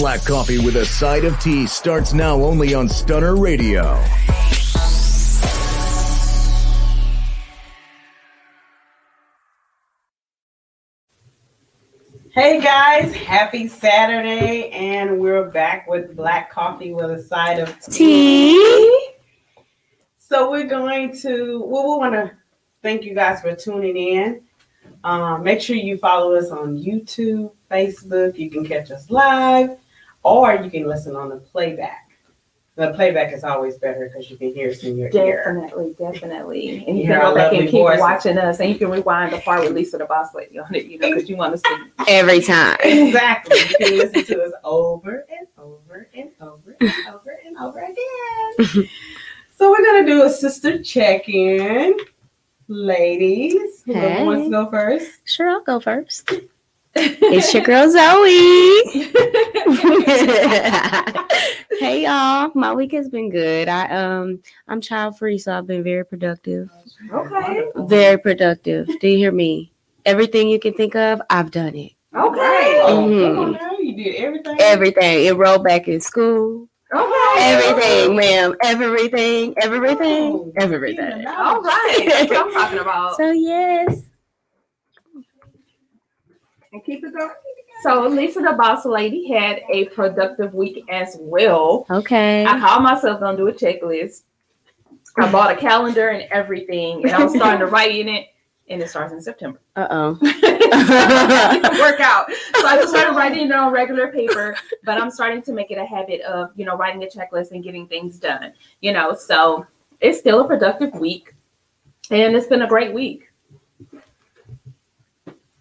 Black coffee with a side of T starts now only on Stunner Radio. Hey guys, happy Saturday, and we're back with black coffee with a side of T. So we're going to, well, we want to thank you guys for tuning in. Um, make sure you follow us on YouTube, Facebook. You can catch us live, or you can listen on the playback. The playback is always better because you can hear us in your ear. Definitely, definitely. And you Hear can our go back and keep voices. watching us, and you can rewind the part with Lysa the Boss Lady on it, you know, because you want us to. Every time. Exactly. You can listen to us over and over and over and over and over again. so we're gonna do a sister check-in. Ladies, who wants to go first? Sure, I'll go first. It's your girl Zoe. hey y'all, my week has been good. I um I'm child free, so I've been very productive. Okay. Very productive. Do you hear me? Everything you can think of, I've done it. Okay. Oh, come. You did everything. Everything. Enrolled back in school. Okay. Everything, ma'am. Everything. Everything. Oh, Everything. All right. That's what I'm talking about. So yes. And keep it going. So Lysa the Boss Lady had a productive week as well. Okay. I called myself gonna do a checklist. I bought a calendar and everything, and I was starting to write in it, and it starts in September. Uh oh. work out. So I just started writing it on regular paper, but I'm starting to make it a habit of, you know, writing a checklist and getting things done. You know, so it's still a productive week. And it's been a great week.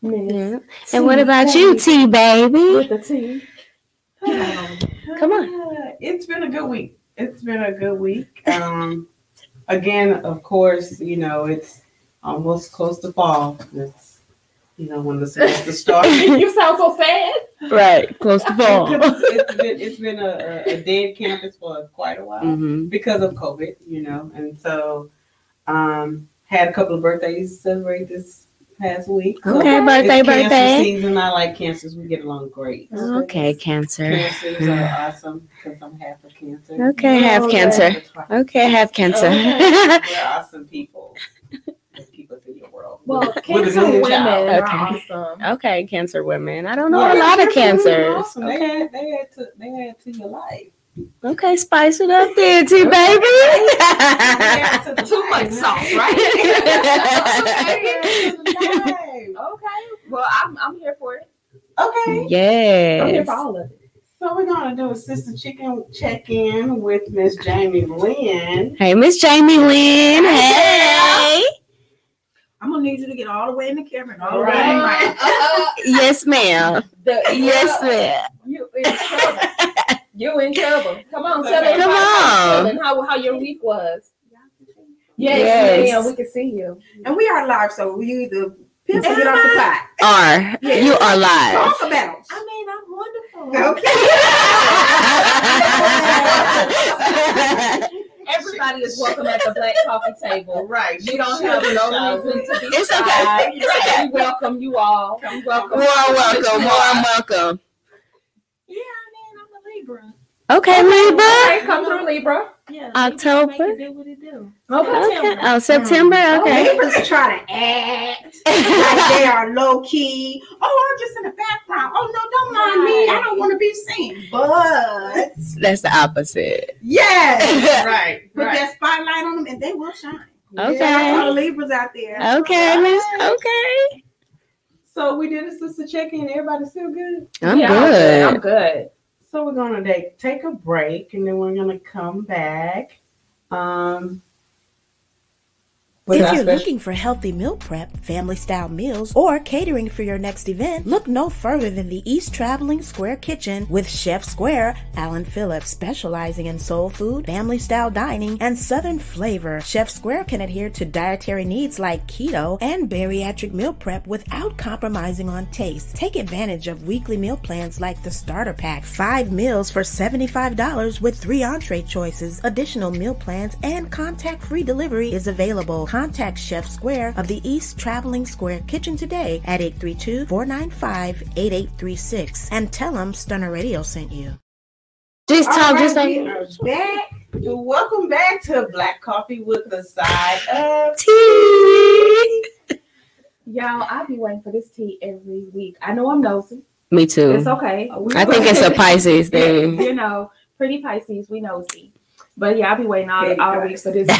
Yeah. And what about you, T baby? With the tea. Come on. It's been a good week. It's been a good week. Um, again, of course, you know, it's almost close to fall. It's, you know, when the semester starts. you sound so sad. Right. Close to fall. it's been, it's been a, a, a dead campus for quite a while hmm because of COVID, you know, and so um, had a couple of birthdays to celebrate this past week. So Okay, it's birthday, cancer birthday. season. I like cancers. We get along great. Oh, okay, Cancer. Cancers are awesome because I'm half a cancer. Okay, have Oh, Cancer. Okay, have Cancer. Okay. We're oh, awesome people. People to your world. Well, cancer women are Okay. awesome. okay, Cancer women. I don't know Yeah, a lot of cancer women are cancers. awesome. They Okay, add, they add to they add to your life. Okay, spice it up there, T baby. add to the Too much man. sauce, right? They add to the life. Okay. Well, I'm, I'm here for it. Okay. I'm here for all of it. So we're gonna do a sister chicken check-in with Miss Jamie Lynn. Hey, Miss Jamie Lynn. Hey. I'm gonna need you to get all the way in the camera and all the Right. way in. Uh, Yes, ma'am. the, Yes, ma'am. You in trouble. You in trouble. Come on, tell Okay. everybody Come how on. feeling, how, how your week was. Yes, Yes. ma'am. We can see you. And we are live, so we either piss or get off the pot. Are you are live? Talk about. I mean, I'm wonderful. Okay. Everybody is welcome at the black coffee table. Right. You don't have no reason to be It's okay. shy. It's okay. We welcome you all. We welcome. Warm welcome, warm welcome. Yeah, I mean, I'm a Libra. Okay, oh, Libra. Okay, come through, Libra. Yeah. October. Make it do what it do. Oh, okay. Oh, mm. September. Oh, okay. Libras try to act like they are low key. Oh, I'm just in the background. Oh no, don't mind me. I don't want to be seen. But That's the opposite. yes, Right. put Right. that spotlight on them, and they will shine. Okay. All the Libras out there. Okay, Miss. Okay. So we did a sister check-in. Everybody still good? I'm Yeah, good. I'm good. So we're gonna take, take a break and then we're gonna come back. Um with If you're special- looking for healthy meal prep, family style meals, or catering for your next event, look no further than the East Traveling Square Kitchen with Chef Square, Alan Phillips, specializing in soul food, family style dining, and southern flavor. Chef Square can adhere to dietary needs like keto and bariatric meal prep without compromising on taste. Take advantage of weekly meal plans like the starter pack, five meals for $75 with three entree choices. Additional meal plans and contact free delivery is available. Contact Chef Square of the East Traveling Square Kitchen today at 832-495-8836 and tell them Stunner Radio sent you. Just All talk, right, just we like are back. Welcome back to Black Coffee with the side of T. Y'all, I be waiting for this tea every week. I know I'm nosy. Me too. It's okay. We- I think it's a Pisces thing. you know, pretty Pisces, we nosy. But yeah, I'll be waiting all, Very all week for this.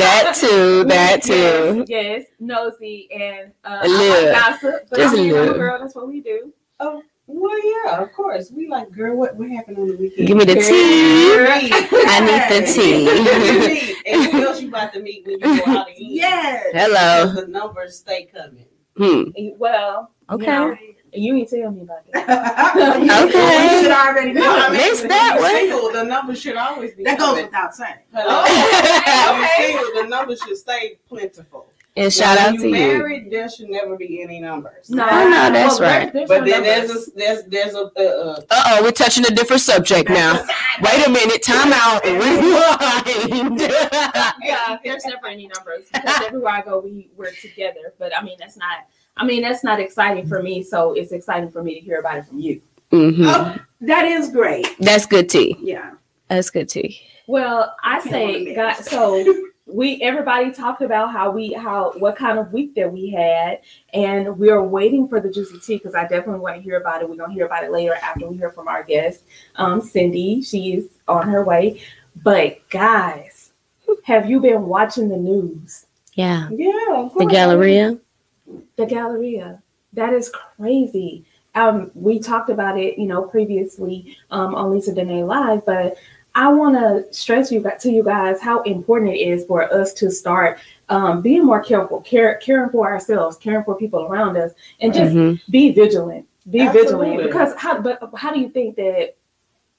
that too. That too. Yes, yes, nosy and uh, A little. Like gossip. But Just I a mean, I'm a girl. That's what we do. Oh. Well, yeah, of course. We like, girl, what, what happened on the weekend? Give me the tea. I need the tea. and who else you about to meet when you go out again? Yes. Hello. The numbers stay coming. Hmm. Well, Okay. you, know, you ain't tell me about that. Okay. You should already know. I mean, Missed that you're. Single, the numbers should always be That goes coming. without saying. Hello? Okay. When single, the numbers should stay plentiful. And shout Now, out when to you you. married, there should never be any numbers. No, Oh, no, that's there- right. there's But no then there's a there's there's a Uh oh, we're touching a different subject now. Wait a minute, time out. Rewind. yeah, there's never any numbers because everywhere I go, we we're together. But I mean, that's not. I mean, that's not exciting for me. So it's exciting for me to hear about it from you. hmm Oh, that is great. That's good tea. Yeah. That's good tea. Well, I Can't say. God, so we everybody talked about how we how what kind of week that we had, and we are waiting for the juicy tea because I definitely want to hear about it. We're gonna hear about it later after we hear from our guest, um, Cindy. She is on her way. But guys, have you been watching the news? Yeah. yeah, of The course. Galleria. The Galleria. That is crazy. Um, we talked about it, you know, previously um, on Lysa Dene Live, but I want to stress you to you guys how important it is for us to start um, being more careful, care, caring for ourselves, caring for people around us, and just Mhm. be vigilant. Be Absolutely. vigilant because how? But how do you think that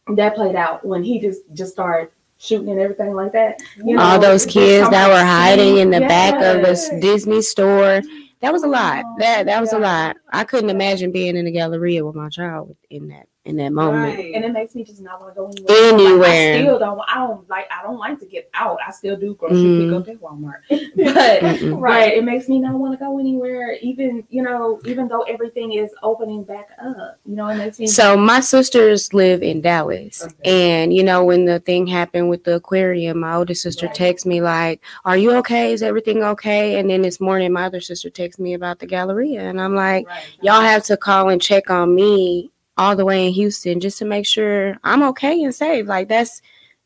that played out when he just just started shooting and everything like that? You All those kids that were hiding in the back of the s- Yes. Disney store. That was a lot. That that was a lot. I couldn't imagine being in the Galleria with my child in that in that moment. Right. and it makes me just not want to go anywhere. Like, I still don't. I don't like. I don't like to get out. I still do grocery Mhm. pick up at Walmart, but Mm-mm. right, it makes me not want to go anywhere. Even you know, even though everything is opening back up, you know, it makes me. So my sisters live in Dallas, Okay. and you know when the thing happened with the aquarium, my older sister Right. texts me like, "Are you okay? Is everything okay?" And then this morning, my other sister texts me about the Galleria, and I'm like, Right. "Y'all have to call and check on me all the way in Houston just to make sure I'm okay and safe." Like that's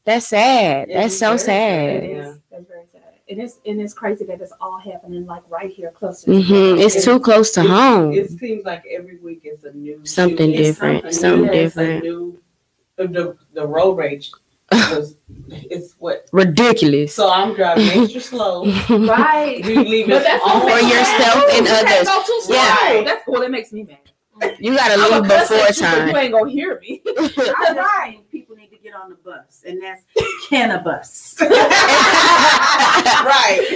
that's sad. It That's so very sad. sad. is. That's very sad. It is. And it's crazy that it's all happening like right here, close to. hmm It's too close to It- home. It seems like every week is a new Something shooting. It's different, something something new. A different. new- the, the the road rage was it's what Ridiculous. so I'm driving extra slow. Right. We leave it all For yourself and others. Go too slow. Yeah. That's cool. That makes me mad. You gotta leave a cuss before at you, but time. You ain't gonna hear me. That's right. People need to get on the bus, and that's cannabis. right.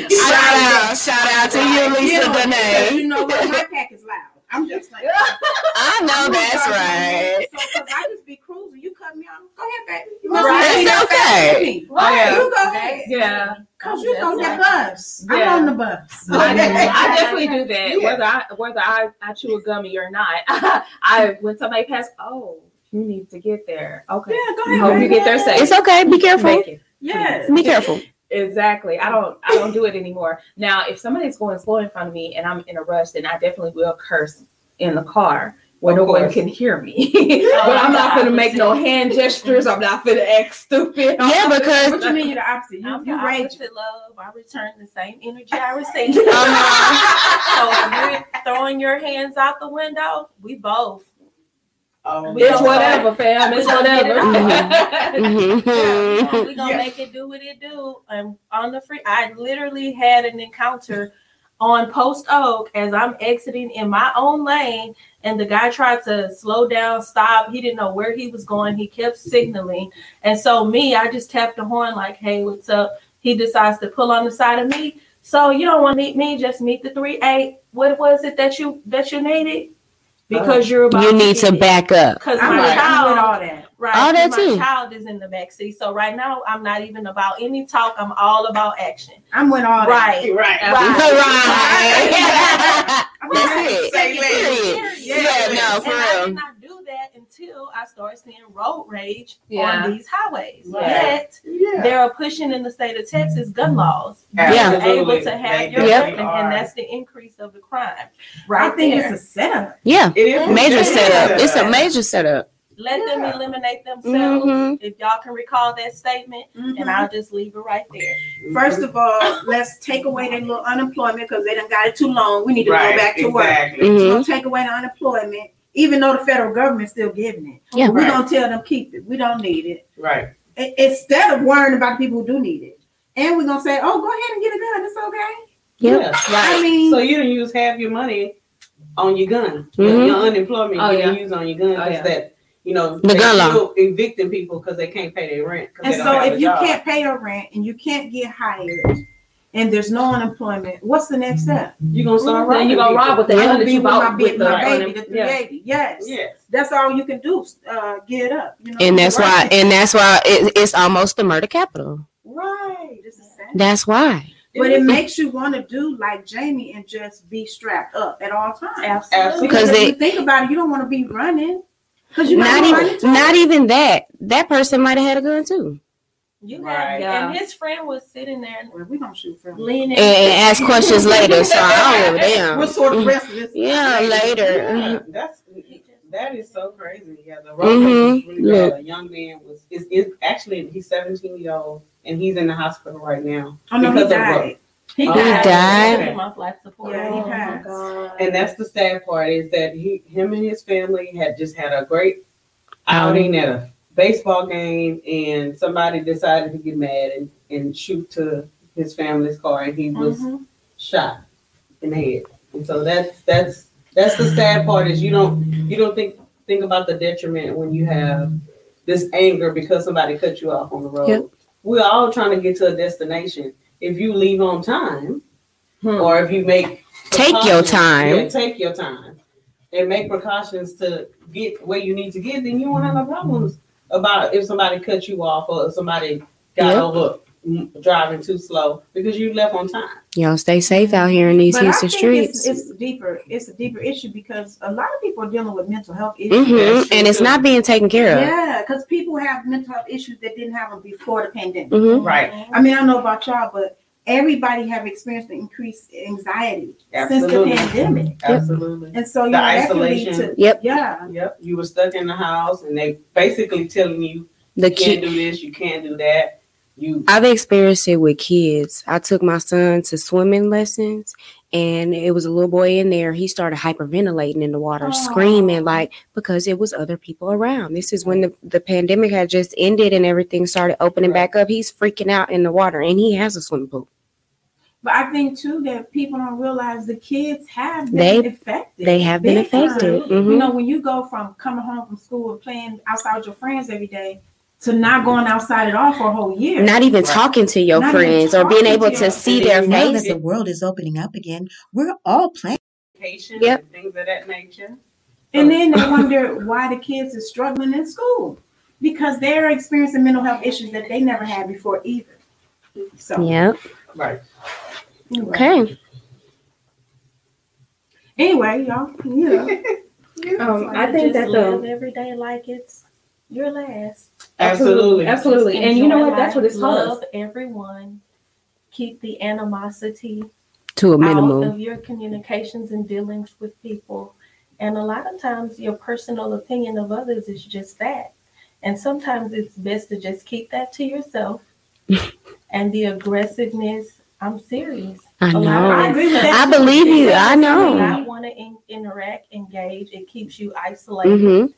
Shout out, shout out to you, You Lysa know, because Dene. You know what? My pack is loud. I'm just like. I know that's right. So, I just be cruising. You cut me off. Go ahead, baby. You Right. It's faster okay. than me. Right. You go ahead. Yeah. Cause you on that bus. Yeah. I'm on the bus. I, I definitely do that. Yeah. Whether I whether I, I chew a gummy or not. I when somebody passed, oh, you need to get there. Okay. Yeah, go I ahead. hope you get there safe. It's okay. Be careful. Yes. Be careful. Exactly. I don't I don't do it anymore. Now, if somebody's going slow in front of me and I'm in a rush, then I definitely will curse in the car where Of no one can hear me. but I'm not gonna make no hand gestures. I'm not gonna act stupid. Yeah, because What you mean you're the opposite? You, I'm you the rage. opposite love. I return the same energy I receive. Uh-huh. so you're throwing your hands out the window, we both. Oh, We it's don't whatever, fam. It's We don't get it whatever. Mhm. We're gonna Yeah. make it do what it do. I'm on the free I literally had an encounter on Post Oak as I'm exiting in my own lane, and the guy tried to slow down, stop. He didn't know where he was going. He kept signaling, and so me, I just tapped the horn like, "Hey, what's up?" He decides to pull on the side of me. So you don't want to meet me, just meet the three eight. What was it that you that you needed? Because uh, you're about You need to get- back up. because I'm my with you with child all that. Right. All that my too. child is in the back seat. So right now I'm not even about any talk. I'm all about action. I'm with all that. Right. Right. Right. I mean, That's I- it. Say Period. Yeah, no, for and real. did not do that until I started seeing road rage Yeah. on these highways. Right. Yet Yeah. they're pushing in the state of Texas gun laws. Yeah. You're able to have They your Yep. weapon, and that's the increase of the crime. I think there. it's a setup. Yeah. It is Major Yeah. setup. It's a major setup. Let them eliminate themselves. Mhm. If y'all can recall that statement, Mhm. and I'll just leave it right there. First of all, let's take away their little unemployment because they done got it too long. We need to right. go back to work. exactly. Mhm. We're take away the unemployment, even though the federal government's still giving it. Yeah. We're Right. gonna tell them keep it. We don't need it. Right. I- Instead of worrying about the people who do need it. And we're gonna say, oh, go ahead and get a gun. It's okay. Yep. Yeah. I mean, So you didn't use half your money on your gun. Your- Mhm. Your unemployment Oh, you yeah. use on your gun Oh, because yeah. that you know The they gun law. still evicting people because they can't pay their rent. and so if you job. can't pay your rent and you can't get hired and there's no unemployment, what's the next step? you're gonna start Then robbing you gonna rob with the I'm gonna that be with my, bought big, with the my baby, the yeah. 380. Yes. Yes. That's all you can do. Uh, get up. You know? And that's why. And that's why it, it's almost the murder capital. Right. This is sad. That's why. But it makes you want to do like Jamie and just be strapped up at all times. Absolutely. Because Because if you think about it, you don't want to be running. Because you Not might even. Not even that. That person might have had a gun too. You Right. had, Yeah. and his friend was sitting there Well, we don't shoot for leaning. And, and ask questions later. So I don't give a damn. We'll sort the rest of this. Yeah, later. Yeah, that's that is so crazy. Yeah, the road Mhm. rage really Look. bad. A young man was is, is actually he's 17 years old and he's in the hospital right now. Oh no, he Because of died. He Oh, died. died? Three month life support. Yeah, he Oh, my. God. And that's the sad part is that he, him and his family had just had a great outing at a baseball game, and somebody decided to get mad and, and shoot to his family's car, and he was Mhm. shot in the head. And so that's that's that's the sad part is you don't you don't think think about the detriment when you have this anger because somebody cut you off on the road. Yep. We're all trying to get to a destination. If you leave on time, Hmm. or if you make Take your time. yeah, take your time, and make precautions to get where you need to get, then you won't have no problems about if somebody cut you off or if somebody got Yep. over driving too slow because you left on time. Y'all stay safe out here in these But I Houston think streets. it's, it's deeper. It's a deeper issue because a lot of people are dealing with mental health issues. hmm And it's too. not being taken care of. Yeah, because people have mental health issues that didn't have them before the pandemic. hmm Right. I mean, I don't know about y'all, but everybody have experienced the increased anxiety Absolutely. since the pandemic. Absolutely. And so, you The know, that isolation. to, Yep. yeah. Yep. You were stuck in the house and they basically telling you The you can't do this, you can't do that. You I've experienced it with kids. I took my son to swimming lessons, and it was a little boy in there. He started hyperventilating in the water, Aw. screaming like because it was other people around. This is when the, the pandemic had just ended and everything started opening Right. back up. He's freaking out in the water, and he has a swimming pool. But I think too that people don't realize the kids have been They- affected. They have been affected. You Mhm. know, when you go from coming home from school and playing outside with your friends every day to not going outside at all for a whole year. Not even Right. talking to your Not friends or being able to to see their then Now that face. the world is opening up again, we're all planning. patient Yep. and things of that nature. And then they wonder why the kids are struggling in school because they're experiencing mental health issues that they never had before either. So, Yep. Right. anyway. Okay. Anyway, y'all, yeah. Um, I think just that the live every day like it's your last. Absolutely. absolutely, Just and you know what? That's what it's called. us. Love everyone. Keep the animosity To a out minimum. of your communications and dealings with people. And a lot of times, your personal opinion of others is just that. And sometimes it's best to just keep that to yourself. and the aggressiveness, I'm serious. I know. I agree with that. I believe you. I know. not want to in- interact, engage. It keeps you isolated. Mm-hmm.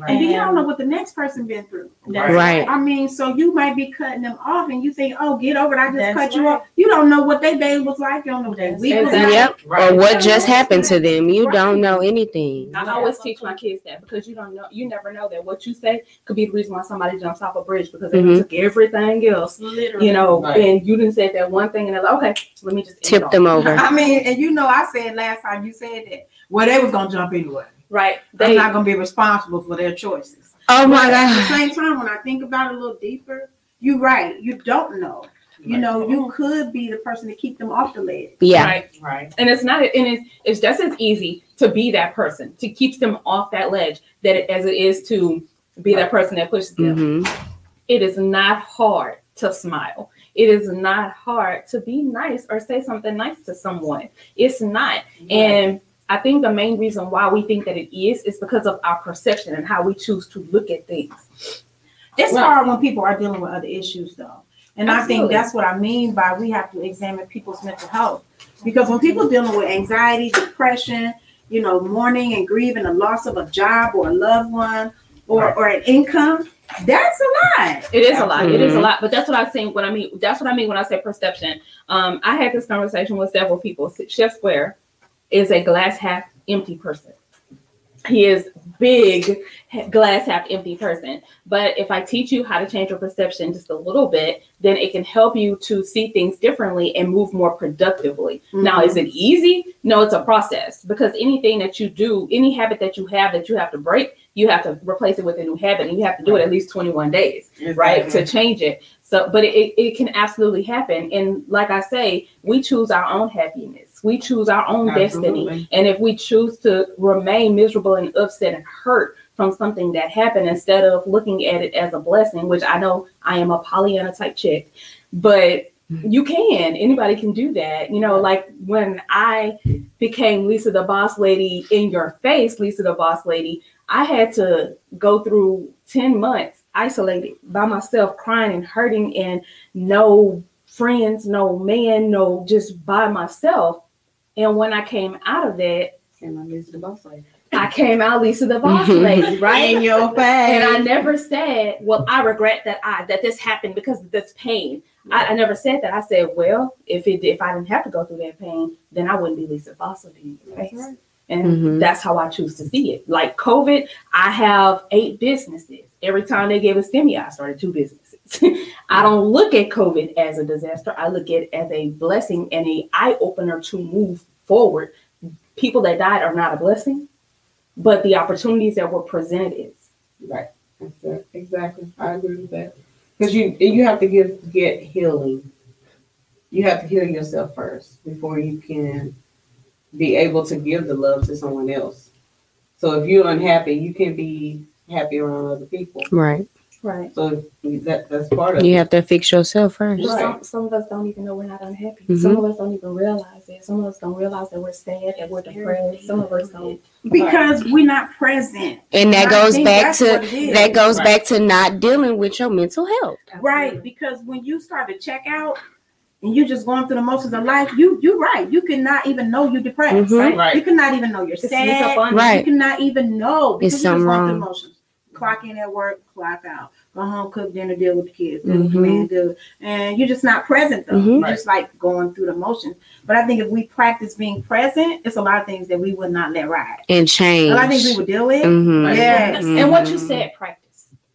Hmm And you don't know what the next person been through. That's Right. I mean, so you might be cutting them off, and you think, "Oh, get over it. I just That's cut you off." You don't know what their day was like. You don't know what their That's week was exactly. like. Yep. Right. Or what just happened to them. You don't know anything. I always teach my kids that because you don't know, you never know that what you say could be the reason why somebody jumps off a bridge because they Mhm. took everything else, Literally. you know, Right. and you didn't say that one thing, and they're like, okay, let me just end it Tip off. them over. I mean, and you know, I said last time you said that. Well, they was gonna jump anyway. Right. I'm not gonna be responsible for their choices. Oh my But at the same time, when I think about it a little deeper, you're right. You don't know. You know, you could be the person to keep them off the ledge. Yeah. right. Right. And it's not, and it's, it's just as easy to be that person to keep them off that ledge that it, as it is to be that person that pushes them. hmm It is not hard to smile. It is not hard to be nice or say something nice to someone. It's not. And I think the main reason why we think that it is is because of our perception and how we choose to look at things. It's Right. hard when people are dealing with other issues, though. And I think that's what I mean by we have to examine people's mental health. Because when people dealing with anxiety, depression, you know, mourning and grieving the loss of a job or a loved one or, or an income, that's a lot. It is a lot. It is a Mhm. lot. But that's what I think when I mean that's what I mean when I say perception. Um, I had this conversation with several people. Chef Square is a glass half empty person. He is big glass half empty person. But if I teach you how to change your perception just a little bit, then it can help you to see things differently and move more productively. Now, is mm-hmm. it easy? No, it's a process because anything that you do, any habit that you have that you have to break, you have to replace it with a new habit and you have to do it at least 21 days right to change it so but it, it can absolutely happen and like i say we choose our own happiness we choose our own destiny. And if we choose to remain miserable and upset and hurt from something that happened instead of looking at it as a blessing which i know i am a pollyanna type chick but mm. you can anybody can do that. You know like when i became lysa the boss lady in your face lysa the boss lady i had to go through 10 months isolated by myself crying and hurting and no friends no man no just by myself and when i came out of that Can I listen to boss lady? i came out lysa the boss lady right In your face. and I never said, "Well, I regret that I that this happened because of this pain." I, I never said that. I said, "Well, if it if I didn't have to go through that pain, then I wouldn't be Lysa Fossil in your face." And Mhm. that's how I choose to see it. Like COVID, I have eight businesses. Every time they gave a stimmy, I started two businesses. I don't look at COVID as a disaster. I look at it as a blessing and a eye opener to move forward. People that died are not a blessing, but the opportunities that were presented is. Right. That's. Exactly. I agree with that. Because you you have to give get healing. You have to heal yourself first before you can be able to give the love to someone else. So if you're unhappy, you can be happy around other people. Right. Right. So that that's part of You it. have to fix yourself first. Right. Some, some of us don't even know we're not unhappy. Mhm. Some of us don't even realize it. Some of us don't realize that we're sad, that we're depressed. Some of us don't. Because we're not present. And that And I goes think back that's to it is. that goes Right. back to not dealing with your mental health. Right, because when you start to check out and you're just going through the motions of life, you you're right. You cannot even know you're depressed. Mhm. Right? Right. You cannot even know you're Just sneak sad. up on you. You cannot even know because It's you're just something going through wrong. the motions. Clock in at work, clock out. Go home, cook dinner, deal with the kids, deal with the man, deal and you're just not present though. Mhm. You're just like going through the motions. But I think if we practice being present, it's a lot of things that we would not let ride. And A change. lot of things we would deal with. Mhm. Yes. And what you said, practice.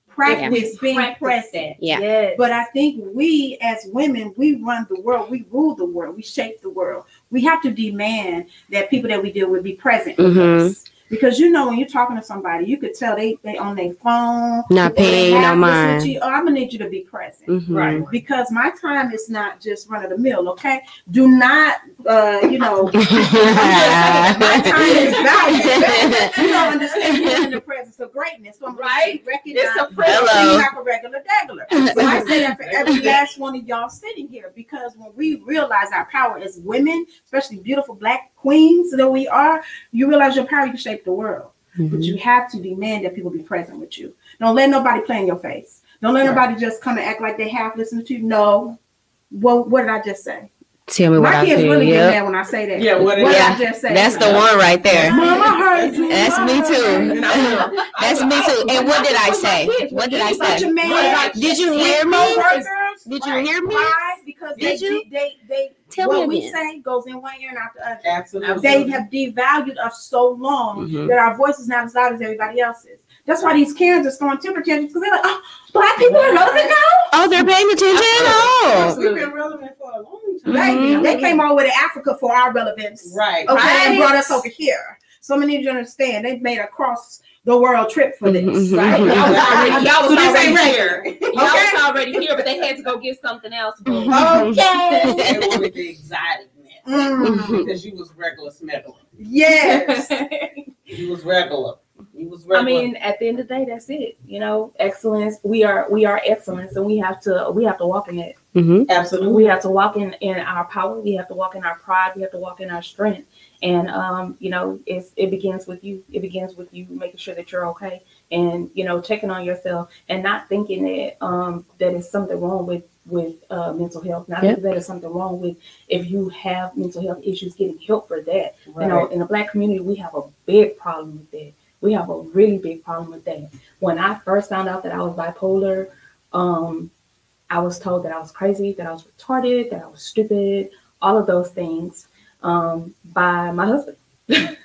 Practice being Practice present. Yeah. Yes. But I think we as women, we run the world, we rule the world, we shape the world. We have to demand that people that we deal with be present with Mhm. us. Because you know when you're talking to somebody, you could tell they they on their phone, Not paying no half mind. you. Oh, I'm gonna need you to be present. Mhm. Right. Because my time is not just run of the mill, okay? Do not, uh, you know, my time is valuable. you don't understand you're in the presence of greatness. So I'm Right. recognize It's a you privilege. Hello. like a regular degular. So I say that for every last one of y'all sitting here because when we realize our power as women, especially beautiful black queens that we are, you realize your power, you can shape the world. But Mhm. you have to demand that people be present with you. Don't let nobody play in your face. Don't let Right. nobody just come and act like they have listened to you. No. What what did I just say? Tell me what My I kids feel. really get Yep. mad when I say that. Yeah, what it what is. did I just say? That's the one right there. Mom, I heard you. That's me too. you. That's me too. And what did I say? What did I Such say? a man. Did you hear me? Coworkers, Did you hear me? Why? Because Did they, you? they they Tell what me we again. say goes in one ear and out the other. Absolutely. They have devalued us so long Mhm. that our voice is not as loud as everybody else's. That's why these kids are throwing temper tantrums because they're like, oh, black people are relevant now. Oh, they're paying attention. Oh. We've been relevant for a long time. Baby, Mhm. they came all the way to Africa for our relevance. Right. Okay, and brought us over here. So many of you understand they made a cross the world trip for this. Mhm. Right. Y'all was already, y'all was So this ain't already here. Y'all Okay. was already here, but they had to go get something else. Boo. Okay. They wanted the exotic Mm, because you was regular smuggling. yes. You was regular. You was I mean, at the end of the day, that's it. You know, excellence. We are we are excellence, and we have to we have to walk in it. Hmm absolutely. We have to walk in in our power. We have to walk in our pride. We have to walk in our strength. And um, you know, it's it begins with you. It begins with you making sure that you're okay, and you know, checking on yourself, and not thinking that um that is something wrong with with uh, mental health. Not Yep. that is something wrong with if you have mental health issues, getting help for that. Right. You know, in the black community, we have a big problem with that. We have a really big problem with that. When I first found out that I was bipolar, um, I was told that I was crazy, that I was retarded, that I was stupid, all of those things um, by my husband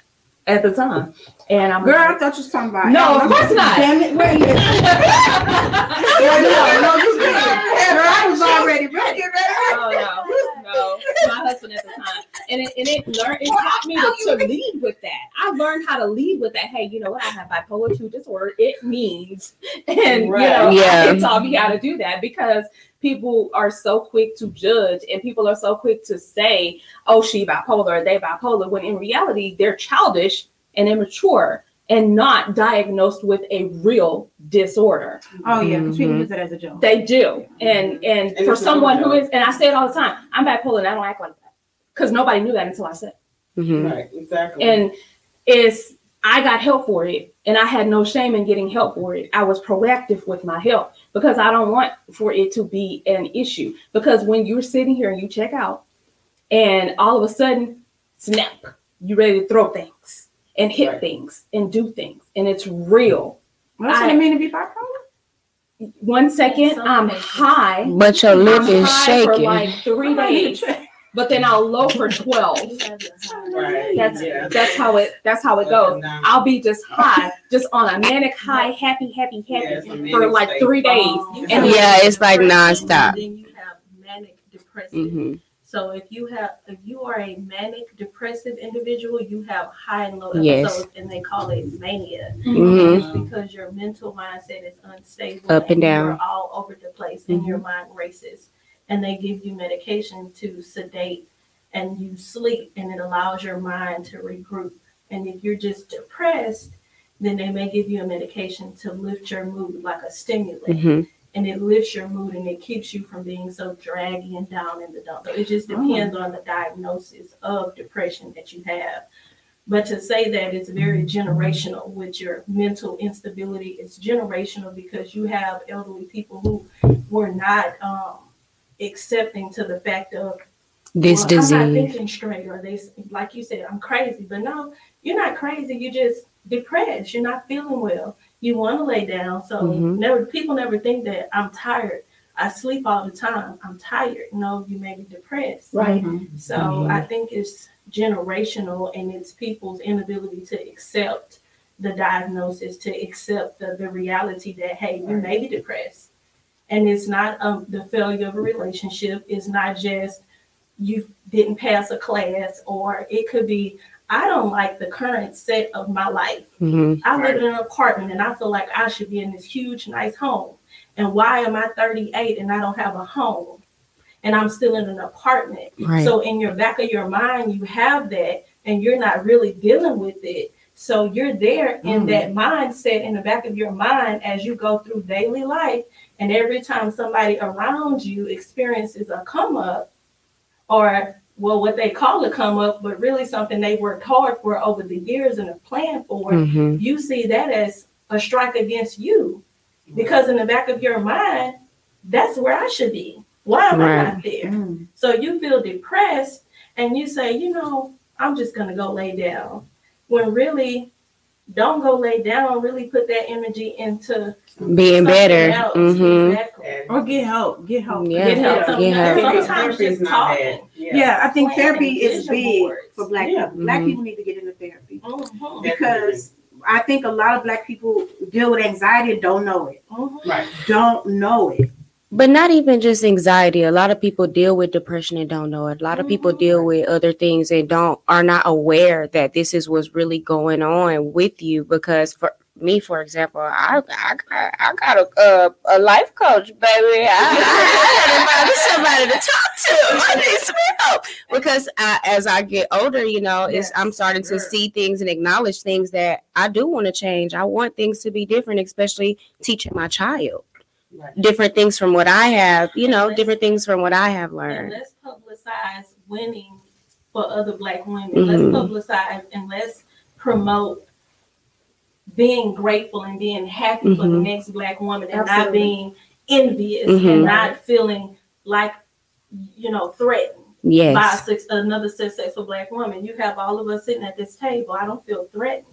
at the time. And I'm Girl, I thought you was talking about. No, of course not. Damn it, where you? Yeah, no, no, you did. Girl, I was already ready. oh no, my husband at the time, and it and it learned it taught me to, to lead with that. I learned how to lead with that. Hey, you know what? I have bipolar two disorder. It means, and you know, Yeah. it taught me how to do that because people are so quick to judge, and people are so quick to say, "Oh, she bipolar," or "They bipolar," when in reality they're childish and immature and not diagnosed with a real disorder. Oh yeah, because people Mhm. use it as a joke. They do. And and And for someone who is, and I say it all the time, I'm bipolar and I don't act like that. Because nobody knew that until I said it. hmm Right, exactly. And it's I got help for it and I had no shame in getting help for it. I was proactive with my help because I don't want for it to be an issue. Because when you're sitting here and you check out and all of a sudden, snap, you ready to throw things and hit Right. things and do things. And it's real. What's I- it mean to be bipolar? One second, I'm high. But your lip I'm is high for shaking. like three days, but then I'll low for twelve. right. That's yeah. that's how it that's how it goes. I'll be just high, just on a manic high, happy, happy, happy it's a for like three days. You And Yeah, it's like depression, nonstop. and Then you have manic depressive. hmm So if you have if you are a manic depressive individual, you have high and low Yes. episodes, and they call it mania. hmm It's because your mental mindset is unstable, Up and down. You're all over the place, and your mind races. And they give you medication to sedate, and you sleep, and it allows your mind to regroup. And if you're just depressed, then they may give you a medication to lift your mood, like a stimulant hmm and it lifts your mood and it keeps you from being so draggy and down in the dump. It just depends on the diagnosis of depression that you have. But to say that it's very generational with your mental instability, it's generational because you have elderly people who were not um, accepting to the fact of This well, I'm not thinking straight, or they like you said, I'm crazy. But no, you're not crazy. You're just depressed. You're not feeling well. You want to lay down. So Mhm. never people never think that I'm tired. I sleep all the time. I'm tired. No, you may be depressed. Right. So Mhm. I think it's generational and it's people's inability to accept the diagnosis, to accept the, the reality that, hey, you may be depressed. And it's not um, the failure of a relationship. It's not just you didn't pass a class, or it could be, I don't like the current set of my life. hmm I live in an apartment and I feel like I should be in this huge, nice home. And why am I 38 and I don't have a home? And I'm still in an apartment. Right. So in your back of your mind, you have that and you're not really dealing with it. So you're there in Mm. that mindset in the back of your mind as you go through daily life. And every time somebody around you experiences a come up or well, what they call a come up, but really something they worked hard for over the years and have planned for, hmm you see that as a strike against you. Because in the back of your mind, that's where I should be. Why am I not there? Mm. So you feel depressed and you say, you know, I'm just going to go lay down. When really, don't go lay down. Really put that energy into Being better. else. hmm Exactly. Or get help. Get help. Yeah. Get help. Yeah. Get help. Sometimes therapy is just not talking. bad. Yeah. Yeah, I think Plan therapy is big boards. for black Yeah. people. Black Mhm. people need to get into therapy Mhm. because I think a lot of black people deal with anxiety and don't know it. Mhm. Right. Don't know it. But not even just anxiety. A lot of people deal with depression and don't know it. A lot of people deal mm. with other things and don't are not aware that this is what's really going on with you. Because for me, for example, I I got, I got a, a a life coach, baby. I, I somebody to talk to. I need some help because I, as I get older, you know, it's I'm starting to see things and acknowledge things that I do want to change. I want things to be different, especially teaching my child Right. different things from what I have, you know, different things from what I have learned. let's publicize winning for other black women. Mhm. Let's publicize and let's promote being grateful and being happy for the Mhm. next black woman and not being envious Mhm. and not feeling like you know threatened by Yes. suc- another successful black woman. You have all of us sitting at this table. I don't feel threatened.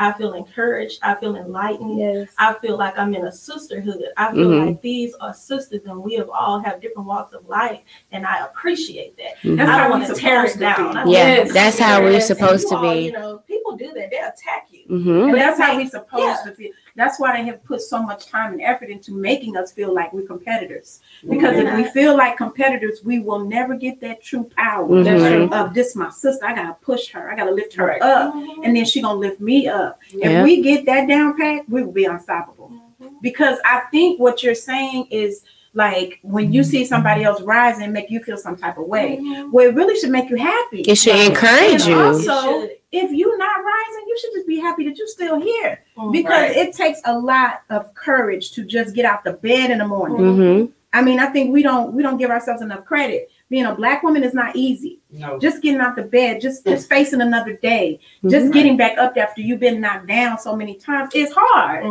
I feel encouraged. I feel enlightened. Yes. I feel like I'm in a sisterhood. I feel Mhm. like these are sisters and we have all have different walks of life and I appreciate that. Mhm. That's I how don't want to tear it down. Yeah, that's how we're supposed you to all, be. You know, people do that. They attack you. hmm And that's how we're supposed to feel. That's why they have put so much time and effort into making us feel like we're competitors. Mm-hmm. Because if we feel like competitors, we will never get that true power Mhm. of uh, this my sister. I gotta push her. I gotta lift her Right. up, mm-hmm. and then she gonna lift me up. Yeah. If we get that down pat, we will be unstoppable. Mm-hmm. Because I think what you're saying is like when you see mm-hmm. somebody else rising, and make you feel some type of way. Mm-hmm. Well, it really should make you happy. It should encourage And you. also, It if you're not rising, you should just be happy that you're still here should. because Right. it takes a lot of courage to just get out the bed in the morning. hmm I mean, I think we don't we don't give ourselves enough credit. Being a black woman is not easy. No. Just getting out the bed, just mm. just facing another day, just getting back up after you've been knocked down so many times is hard.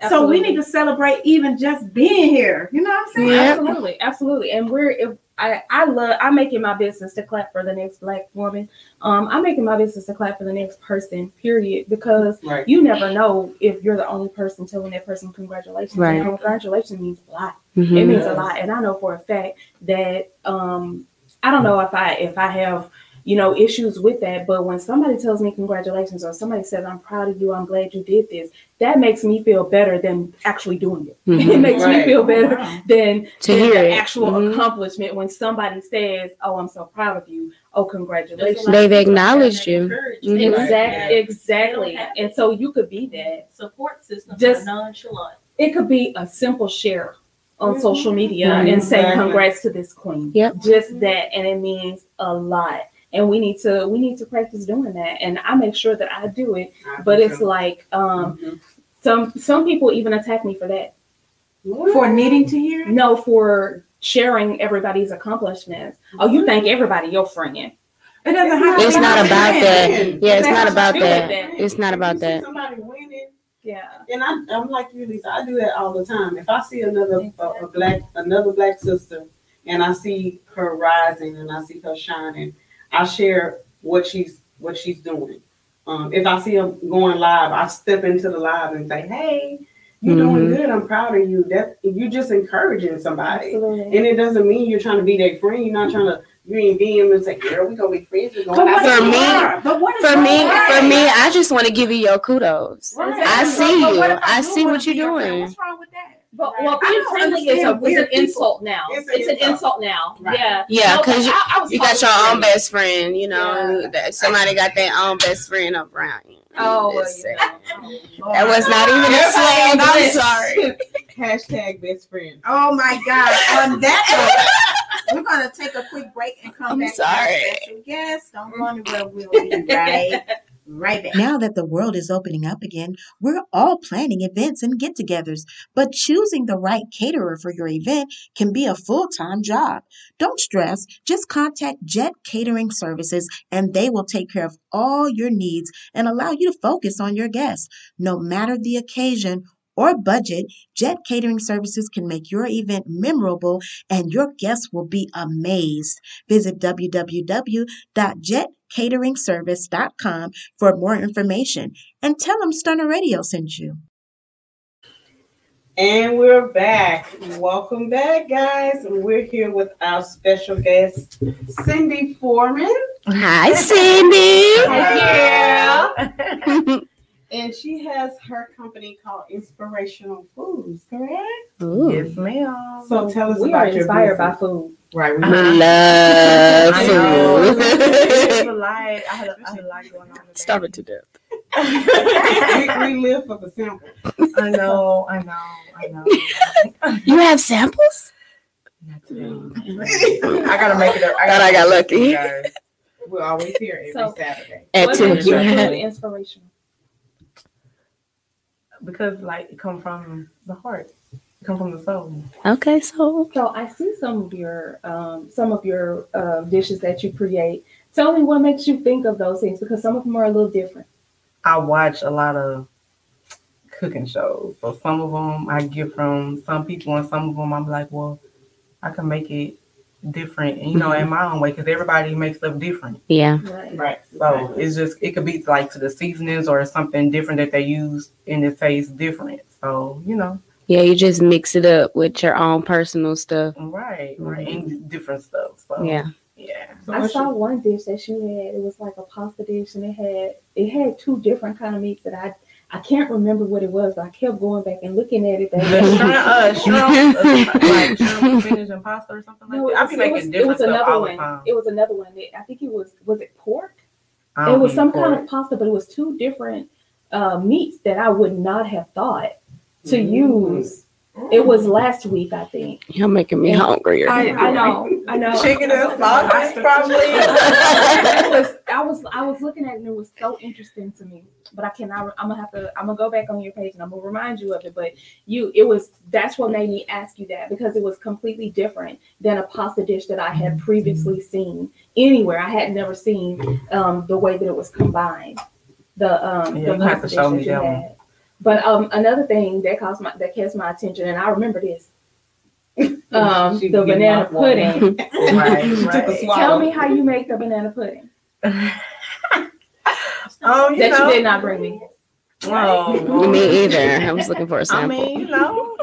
Yep. So we need to celebrate even just being here. You know what I'm saying? Yeah. Absolutely, absolutely. And we're if I I love I'm making my business to clap for the next black woman. Um, I'm making my business to clap for the next person. Period. Because Right. you never know if you're the only person telling that person congratulations. Right. And congratulations means a lot. hmm It means a lot. And I know for a fact that um I don't know if I if I have you know issues with that, but when somebody tells me congratulations or somebody says I'm proud of you, I'm glad you did this, that makes me feel better than actually doing it. It Mhm. makes me feel better Wow. than, To than hear the it. actual Mhm. accomplishment when somebody says, "Oh, I'm so proud of you." Oh, congratulations. They've acknowledged you. Mhm. Exactly, They exactly. And so you could be that. Support system Just- just nonchalant. It could be a simple share on Mhm. social media and say Exactly. congrats to this queen. Yep. Just that, and it means a lot. And we need to we need to practice doing that. And I make sure that I do it. But it's like um Mhm. some some people even attack me for that. For needing to hear. No, for sharing everybody's accomplishments. Oh, you thank everybody your friend. It doesn't have to It's not about that. Yeah, it's not about that. that. It's not about If you see that. Somebody winning, Yeah. and I, I'm like you, Lysa. I do that all the time. If I see another a, a black another black sister, and I see her rising, and I see her shining, I share what she's what she's doing. Um, if I see her going live, I step into the live and say, "Hey, you're doing Mhm. good. I'm proud of you." That you're just encouraging somebody, Absolutely. and it doesn't mean you're trying to be their friend. You're not trying to you ain't DM and say, "Girl, we gonna be friends." We But gonna what have For if fun." you me- are? but what if For me, for me, I just want to give you your kudos. Right. I see But you. what if I see what you're be your friend? doing. What's wrong with that? But well, I being friendly is, a, is weird an insult now. It's It's, an an insult. insult now. Right. Yeah. Yeah, No, 'cause you- I, I You got your own friendly. best friend, you know. that Somebody got their own best friend around you. Oh, well, you know. That was not even a Everybody slang. I'm sorry. Hashtag best friend. Oh my God! On that note, we're gonna take a quick break and come I'm back. sorry. With special guest. Don't wonder where we'll be right, right back. Now that the world is opening up again, we're all planning events and get togethers, but choosing the right caterer for your event can be a full time job. Don't stress, just contact Jet Catering Services and they will take care of all your needs and allow you to focus on your guests. No matter the occasion or budget, Jet Catering Services can make your event memorable and your guests will be amazed. Visit www.jetcateringservice.com for more information and tell them Stunner Radio sent you. And we're back. Welcome back, guys. We're here with our special guest, Cindy Foreman. Hi, Cindy. Hi, and she has her company called Inspirational Foods, correct? Ooh. Yes, ma'am. So tell us we about are your inspired by food. Right. We uh-huh. I I love It's food. a lot. I had a, I had a lot going on. today. Starving to death. we, we live for the sample. I know. I know. I know. You have samples? Not today. I gotta make it up. Thought I got make it up lucky. for you guys. We're always here every So- Saturday. At what two. makes your inspirational? because like it come from the heart. It come from the soul. Okay, so So I see some of your um, some of your uh, dishes that you create. Tell me what makes you think of those things because some of them are a little different. I watch a lot of cooking shows. So some of them I get from some people, and some of them I'm like, well, I can make it different, you know, in my own way, because everybody makes stuff different. yeah. Right. Right. So it's just it could be like to the seasonings or something different that they use, and it tastes different. So you know, Yeah, you just mix it up with your own personal stuff. right, right, and different stuff. So Yeah. yeah. So I saw your- one dish that she had. It was like a pasta dish, and it had it had two different kind of meats that I I can't remember what it was, but I kept going back and looking at it. The That shrimp, uh, shrimp, uh, like shrimp spinach and pasta or something like that. it I was, be it making was, it was stuff another all the one. time. It was another one. That, I think it was was it pork? It was some pork. kind of pasta, but it was two different uh, meats that I would not have thought to use. It was last week, I think. You're making me Yeah. hungry. I, I know, I know. chicken and sausage, probably. it was, I was I was looking at it and it was so interesting to me. But I cannot I'm gonna have to I'm gonna go back on your page and I'm gonna remind you of it. But you it was that's what made me ask you that because it was completely different than a pasta dish that I had previously seen anywhere. I had never seen um the way that it was combined. The um Yeah, the you have to pasta show dish me that you one. had. But um another thing that caused my that catch my attention and I remember this. Um the banana pudding. right, right. Tell me how you make the banana pudding. oh, you that know, you did not bring me. Oh, Me either. I was looking for a sample. I mean, you know,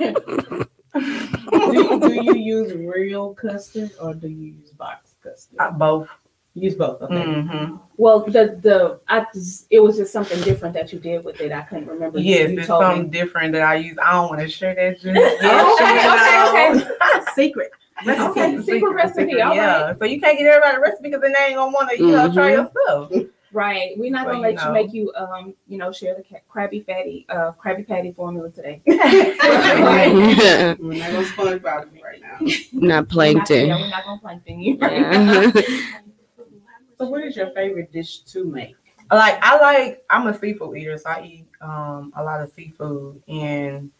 do, do you use real custard or do you use box custard? uh, both. You use both. Okay. hmm Well, the the I it was just something different that you did with it. I couldn't remember. Yes, you it's told something me. different that I use. I don't want to share that. Just Oh, okay, okay, okay. Secret. Okay, secret recipe, all yeah. So you can't get everybody a recipe because then they ain't gonna want to, you know, try your stuff. Right. We're not So, gonna you let you know. make you um you know share the ca- Krabby Patty uh Krabby Patty formula today. We're not gonna SpongeBob it right now. Not We're not- plankton. Yeah, we're not gonna plankton you. Yeah. So, what is your favorite dish to make? Like I like, I'm a seafood eater, so I eat um a lot of seafood. And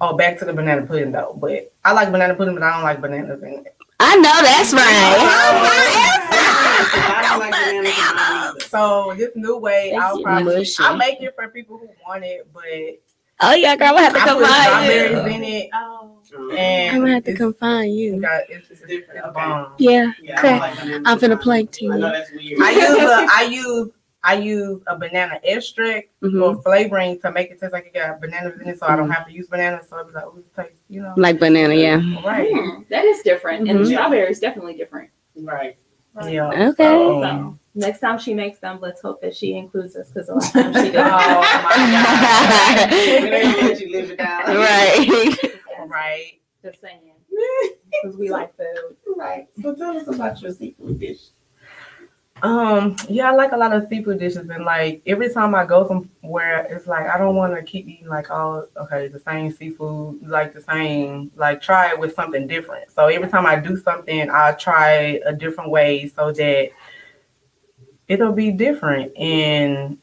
oh, back to the banana pudding though. But I like banana pudding, but I don't like bananas in it. I know that's right. I don't like bananas and bananas. So this new way, They I'll probably mushy. I'll make it for people who want it, but Oh yeah, girl, I have to I come put find strawberries in it, Oh. And I'm gonna have to it's- come find you. got- it's, it's, different, okay. Yeah. Yeah, I Okay. don't like bananas I'm and finna bananas. plank to you. that's. I use a, I use I use a banana extract Mhm. for flavoring to make it taste like it got bananas in it, so I don't have to use bananas. So it's like, oh, it tastes, you know, Like banana, yeah. right? Hmm, that is different, and Mhm. the strawberry is definitely different. right. Yeah. Okay. So, Next time she makes them, let's hope that she includes us because the last time she did. oh my We're gonna let you live it right. god! right. Just saying, because we like food. Right. So tell us about your seafood dish. Um, yeah, I like a lot of seafood dishes, and like every time I go somewhere, it's like I don't want to keep eating like all okay the same seafood, like the same. Like try it with something different. So every time I do something, I try a different way so that it'll be different. And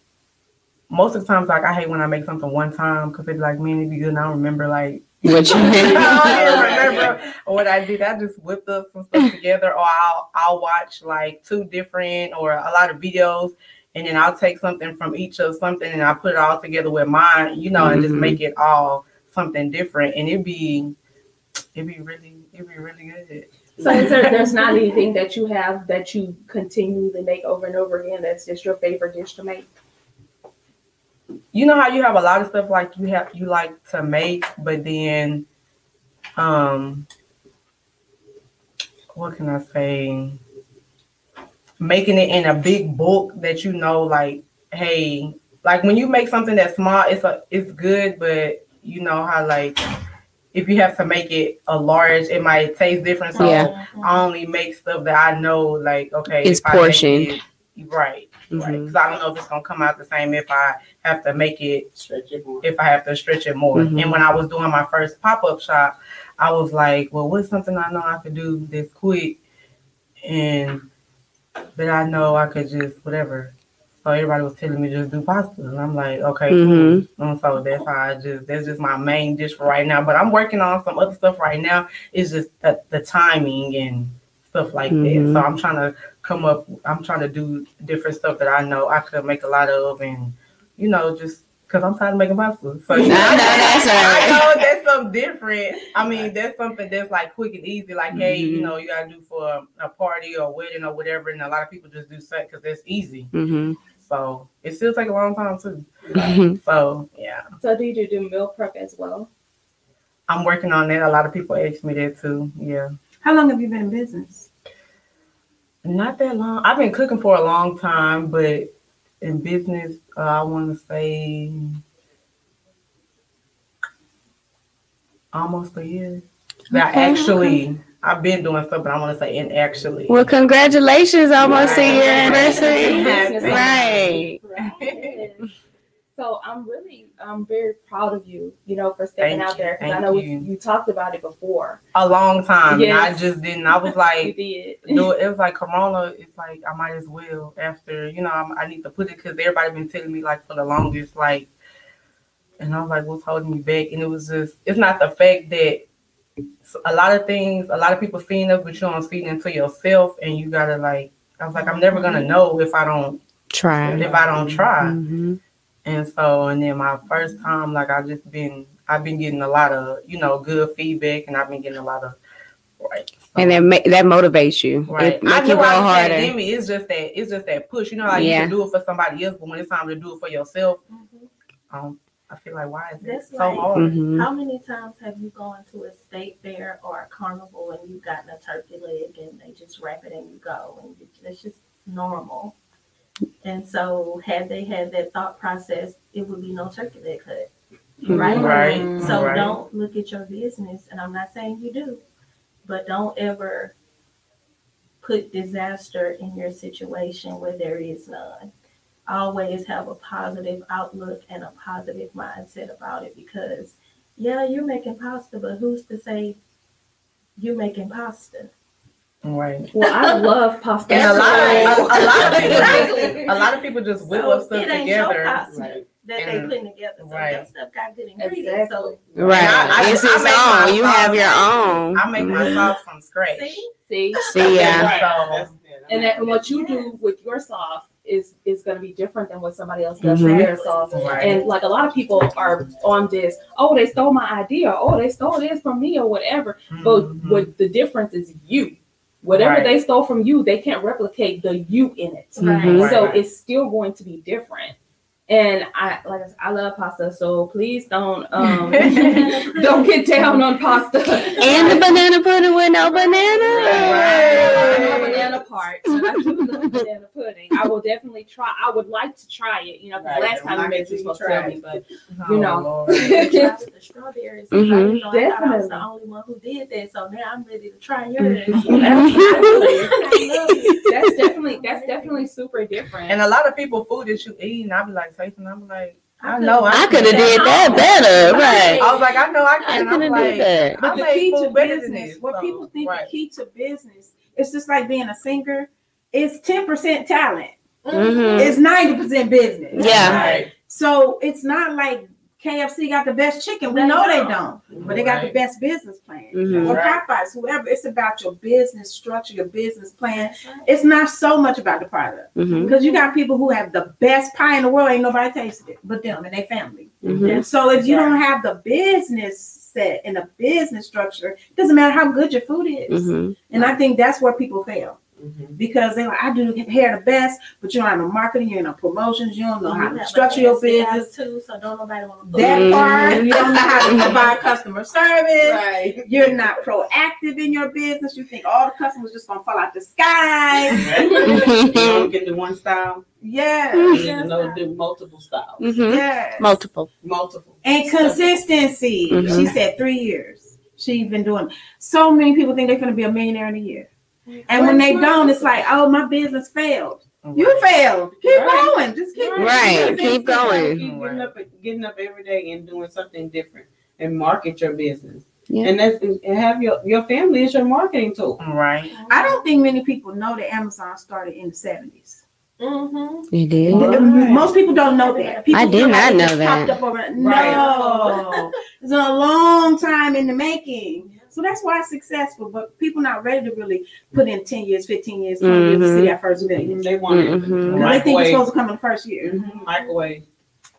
most of the times, like I hate when I make something one time because it's like, man, it'd be good. And I don't remember like What you I don't remember what I did. I just whipped up some stuff together, or I'll I'll watch like two different or a lot of videos, and then I'll take something from each of something and I put it all together with mine, you know, and just Mhm. make it all something different, and it'd be it'd be really it'd be really good. So there, there's not anything that you have that you continually make over and over again that's just your favorite dish to make? You know how you have a lot of stuff like you have you like to make, but then um what can I say? Making it in a big book that you know like, hey, like when you make something that's small, it's a it's good, but you know how like if you have to make it a large, it might taste different. So Yeah. I only make stuff that I know, like okay, It's if I make portioned. it- right? Right, Mhm. because I don't know if it's gonna come out the same if I have to make it Stretch it more. if I have to stretch it more. Mhm. And when I was doing my first pop up shop, I was like, well, what's something I know I could do this quick and that I know I could just whatever. So everybody was telling me just do pasta, and I'm like, okay, Mhm. And so that's how I just that's just my main dish for right now. But I'm working on some other stuff right now. It's just the, the timing and stuff like Mhm. that. So I'm trying to come up. I'm trying to do different stuff that I know I could make a lot of, and you know, just because I'm tired of making pasta. So you I know that's right. I know that's something different. I mean, that's something that's like quick and easy. Like, hey, you Mhm. know, you gotta do for a, a party or a wedding or whatever, and a lot of people just do set because that's easy. Mhm. So it still take a long time too. Mhm. So yeah, So do you do meal prep as well? I'm working on that. A lot of people ask me that too. Yeah, How long have you been in business? not that long. I've been cooking for a long time, but in business, uh, I want to say almost a year. Now, Okay, actually, I've been doing stuff, but I want to say in actually. Well, congratulations, almost a year Right. anniversary. Right. Right. So I'm really, I'm very proud of you, you know, for stepping Thank out there because I know you. you. you talked about it before. a long time. and I just didn't. I was You like, did. do it. It was like Corona. It's like I might as well after you know I'm, I need to put it because everybody been telling me like for the longest like, and I was like, what's holding me back? And it was just it's not the fact that a lot of things, a lot of people seeing us, but you don't see it into yourself, and you gotta like. I was like, I'm never gonna know if I don't Try. if I don't try. Mhm. And so, and then my first time, like I just been, I've been getting a lot of, you know, good feedback, and I've been getting a lot of, right. so- And that ma- that motivates you. right. It I make you know go I was harder. academic. It's just that, it's just that push. You know how you can do it for somebody else, but when it's time to do it for yourself, Mm-hmm. um, I feel like why is this so like- hard? Mhm. How many times have you gone to a state fair or a carnival and you've gotten a turkey leg and they just wrap it and you go and it's just normal? And so, had they had that thought process, it would be no turkey leg cut, mm-hmm. right? Right. So right. don't look at your business, and I'm not saying you do, but don't ever put disaster in your situation where there is none. Always have a positive outlook and a positive mindset about it because, yeah, you're making pasta, but who's to say you're making pasta? Right. Well, I love pasta. And a lot of a, a lot of people, Exactly. a lot of people just whip So up stuff it ain't your together. pasta Right. that And- they putting together. So right. that stuff got good ingredients. So Right. I- I- it's I its own. You have your own. I make my Mhm. sauce from scratch. see, See, See, yeah. Right. So- That's- yeah, that and makes that, and what sense. you do with your sauce is is going to be different than what somebody else does Mhm. with their sauce. Right. And like a lot of people are on this, oh, they stole my idea, oh, they stole this from me or whatever. But Mhm. what the difference is you. Whatever Right. they stole from you, they can't replicate the you in it. Mhm. So Right. it's still going to be different. And I like I said, I love pasta, so please don't um don't get down on pasta. And the banana pudding with no I don't know banana. banana part. but I do love banana pudding. I will definitely try. I would like to try it. You know, Right. last time I'm you made not you supposed to try tell me, but Oh, you know. Lord. the strawberries. Mhm. I, you know, I thought I was Definitely. the only one who did that. So now I'm ready to try yours. that's definitely that's definitely super different. And a lot of people food that you eat, and I be like tasting. I'm like, I could- know I can could have did that better. Right. I was like, I know I I can. could I'm have like, did that. I But the make key to food business, what so, people think right. the key to business, it's just like being a singer. It's ten percent talent. Mhm. It's ninety percent business. Yeah. Right. So it's not like KFC got the best chicken. We They know they don't. don't, but they got the best business plan. Mhm. Or Right. Popeyes, whoever. It's about your business structure, your business plan. It's not so much about the product Mhm. because you got people who have the best pie in the world. Ain't nobody tasted it but them and their family. Mhm. And so if you don't have the business set and the business structure, it doesn't matter how good your food is. Mhm. And I think that's where people fail. Mhm. because they're like, I do hair the best, but you don't have no marketing, you ain't no promotions, you don't know how You to structure your nasty ass business. too, so don't nobody want to. That Mhm. part, you don't know how to provide customer service. Right. You're not proactive in your business. You think all the customers just gonna fall out the sky. you don't get the one style. Yeah. You need know do multiple styles. Mhm. Yeah. Multiple. Multiple. And consistency. Mhm. She said three years. She's been doing. So many people think they're gonna be a millionaire in a year, and when they don't, it's like, oh, my business failed. You failed. Keep Right. going. Just keep Right. going. Keep going. Keep getting up, getting up every day and doing something different and market your business. Yeah. And that's and have your your family is your marketing tool. Right. I don't think many people know that Amazon started in the seventies. Mm-hmm. You did. Right. Most people don't know that. People I did not know that. popped up over- No, it's a long time in the making. So that's why it's successful. But people not ready to really put in ten years, fifteen years, twenty years to see that first million. They want it. Mhm. They think it's supposed to come in the first year. Mhm, Microwave.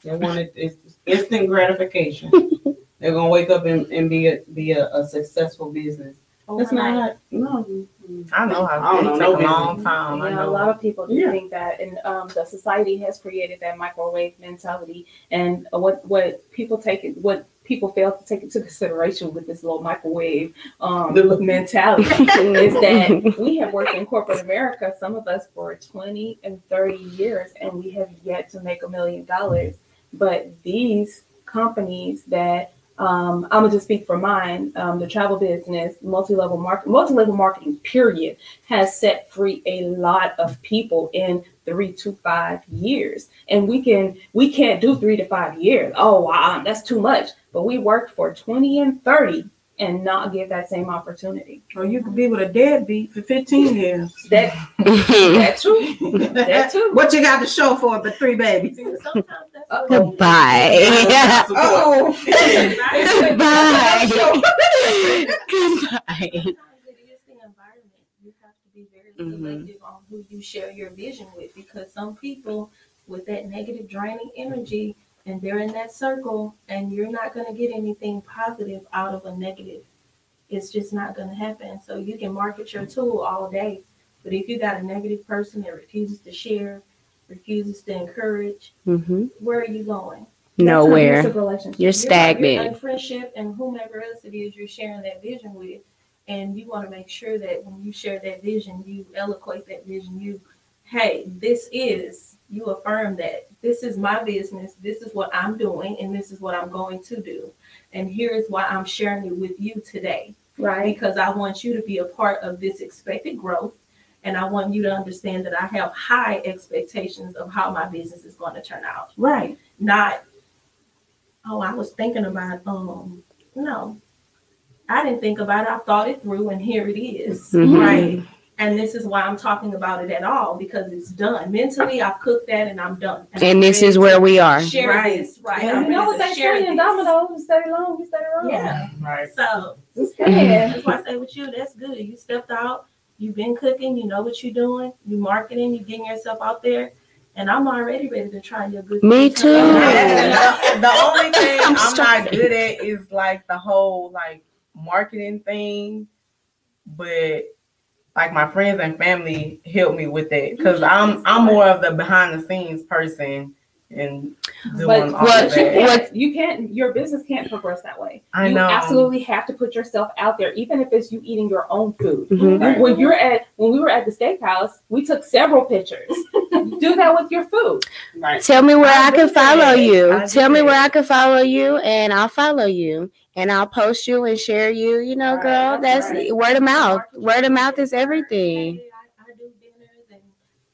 They want it. It's instant gratification. They're gonna wake up and, and be a be a, a successful business. That's not no. I know I how don't know take no a long business. time. I Yeah, a lot of people do Yeah. think that, and um, the society has created that microwave mentality. And what what people take it, what people fail to take into consideration with this little microwave um, mentality is that we have worked in corporate America, some of us for twenty and thirty years, and we have yet to make a million dollars. But these companies that um, I'm gonna just speak for mine. Um, the travel business, multi-level market, multi-level marketing, period, has set free a lot of people in three to five years. And we can we can't do three to five years. Oh wow, that's too much. But we worked for 20 and 30 and not get that same opportunity. Or you could be with a deadbeat for fifteen years. That that too. That too. What you got to show for it but three babies? Sometimes that's Uh-oh. Goodbye. Oh, Goodbye. Sometimes Goodbye. it is the environment. You have to be very Mhm. selective on who you share your vision with because some people with that negative draining energy and they're in that circle and you're not going to get anything positive out of a negative. It's just not going to happen. So you can market your tool all day, but if you got a negative person that refuses to share, refuses to encourage, hmm where are you going? Nowhere. That's a relationship. You're You're stagnant. in friendship and whomever else it is you're sharing that vision with. And you want to make sure that when you share that vision, you eloquate that vision. You, hey, this is, you affirm that this is my business. This is what I'm doing, and this is what I'm going to do. And here is why I'm sharing it with you today. Right. Because I want you to be a part of this expected growth. And I want you to understand that I have high expectations of how my business is going to turn out right. not oh i was thinking about um no i didn't think about it i thought it through and here it is, Mhm. right and this is why i'm talking about it at all because it's done mentally i've cooked that and i'm done And I'm this is where we are. share Right. this right Yeah. You know, ready with to that share and dominoes, you stay long, you stay wrong. yeah Right. so Just yeah, that's why I say with you, that's good. You stepped out, you've been cooking, you know what you're doing, you marketing, you getting yourself out there, and I'm already ready to try your good. Me too. The, the only thing I'm I'm, sorry. not good at is like the whole like marketing thing, but like my friends and family help me with that because I'm I'm more of the behind the scenes person and doing But all what- of you that. can't, you can't, your business can't progress that way. I you know. absolutely have to put yourself out there, even if it's you eating your own food. Mhm. When you're at, when we were at the steakhouse, we took several pictures. Do that with your food. Right. Tell me where I, I can follow that. you. I Tell me where. I can follow you, and I'll follow you, and I'll post you and share you. You know, Right, girl, that's that's right. word of mouth. Word of mouth is everything. I, I do dinners and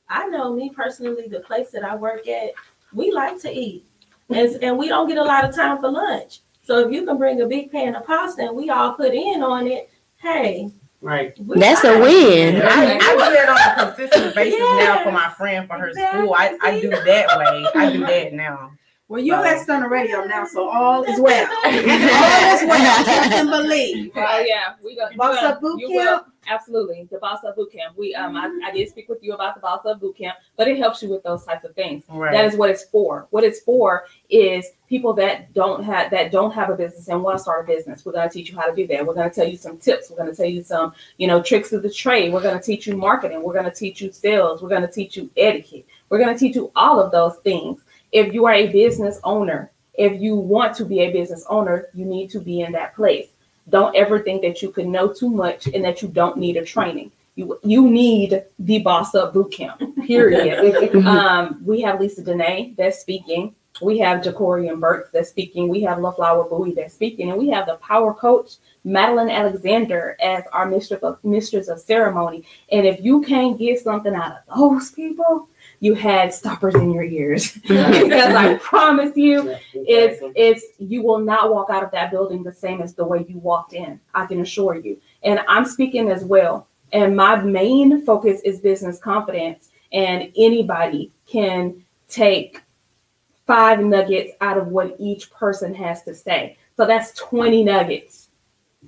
I know me personally, the place that I work at, we like to eat. And, and we don't get a lot of time for lunch. So if you can bring a big pan of pasta and we all put in on it, hey. Right. we That's a win. I, I do that on a consistent basis now for my friend for her school. I, I do that way. I do that now. Well, you're at Stunner Radio now, so all is well. all is well. Trust and believe. Oh yeah, we go. Boss you Up Boot Camp? will. Absolutely, the Boss Up Boot Camp. We um, I, I did speak with you about the Boss Up Boot Camp, but it helps you with those types of things. Right. That is what it's for. What it's for is people that don't have that don't have a business and want to start a business. We're going to teach you how to do that. We're going to tell you some tips. We're going to tell you some, you know, tricks of the trade. We're going to teach you marketing. We're going to teach you sales. We're going to teach you etiquette. We're going to teach you all of those things. If you are a business owner, if you want to be a business owner, you need to be in that place. Don't ever think that you can know too much and that you don't need a training. You you need the boss up boot camp. Period. um, we have Lisa Dene that's speaking. We have Jacorian Burks that's speaking. We have LaFlower Bowie that's speaking, and we have the power coach Madeline Alexander as our mistress of mistress of ceremony. And if you can't get something out of those people, you had stoppers in your ears because I promise you, it's it's you will not walk out of that building the same as the way you walked in. I can assure you. And I'm speaking as well. And my main focus is business confidence. And anybody can take five nuggets out of what each person has to say. So that's 20 nuggets.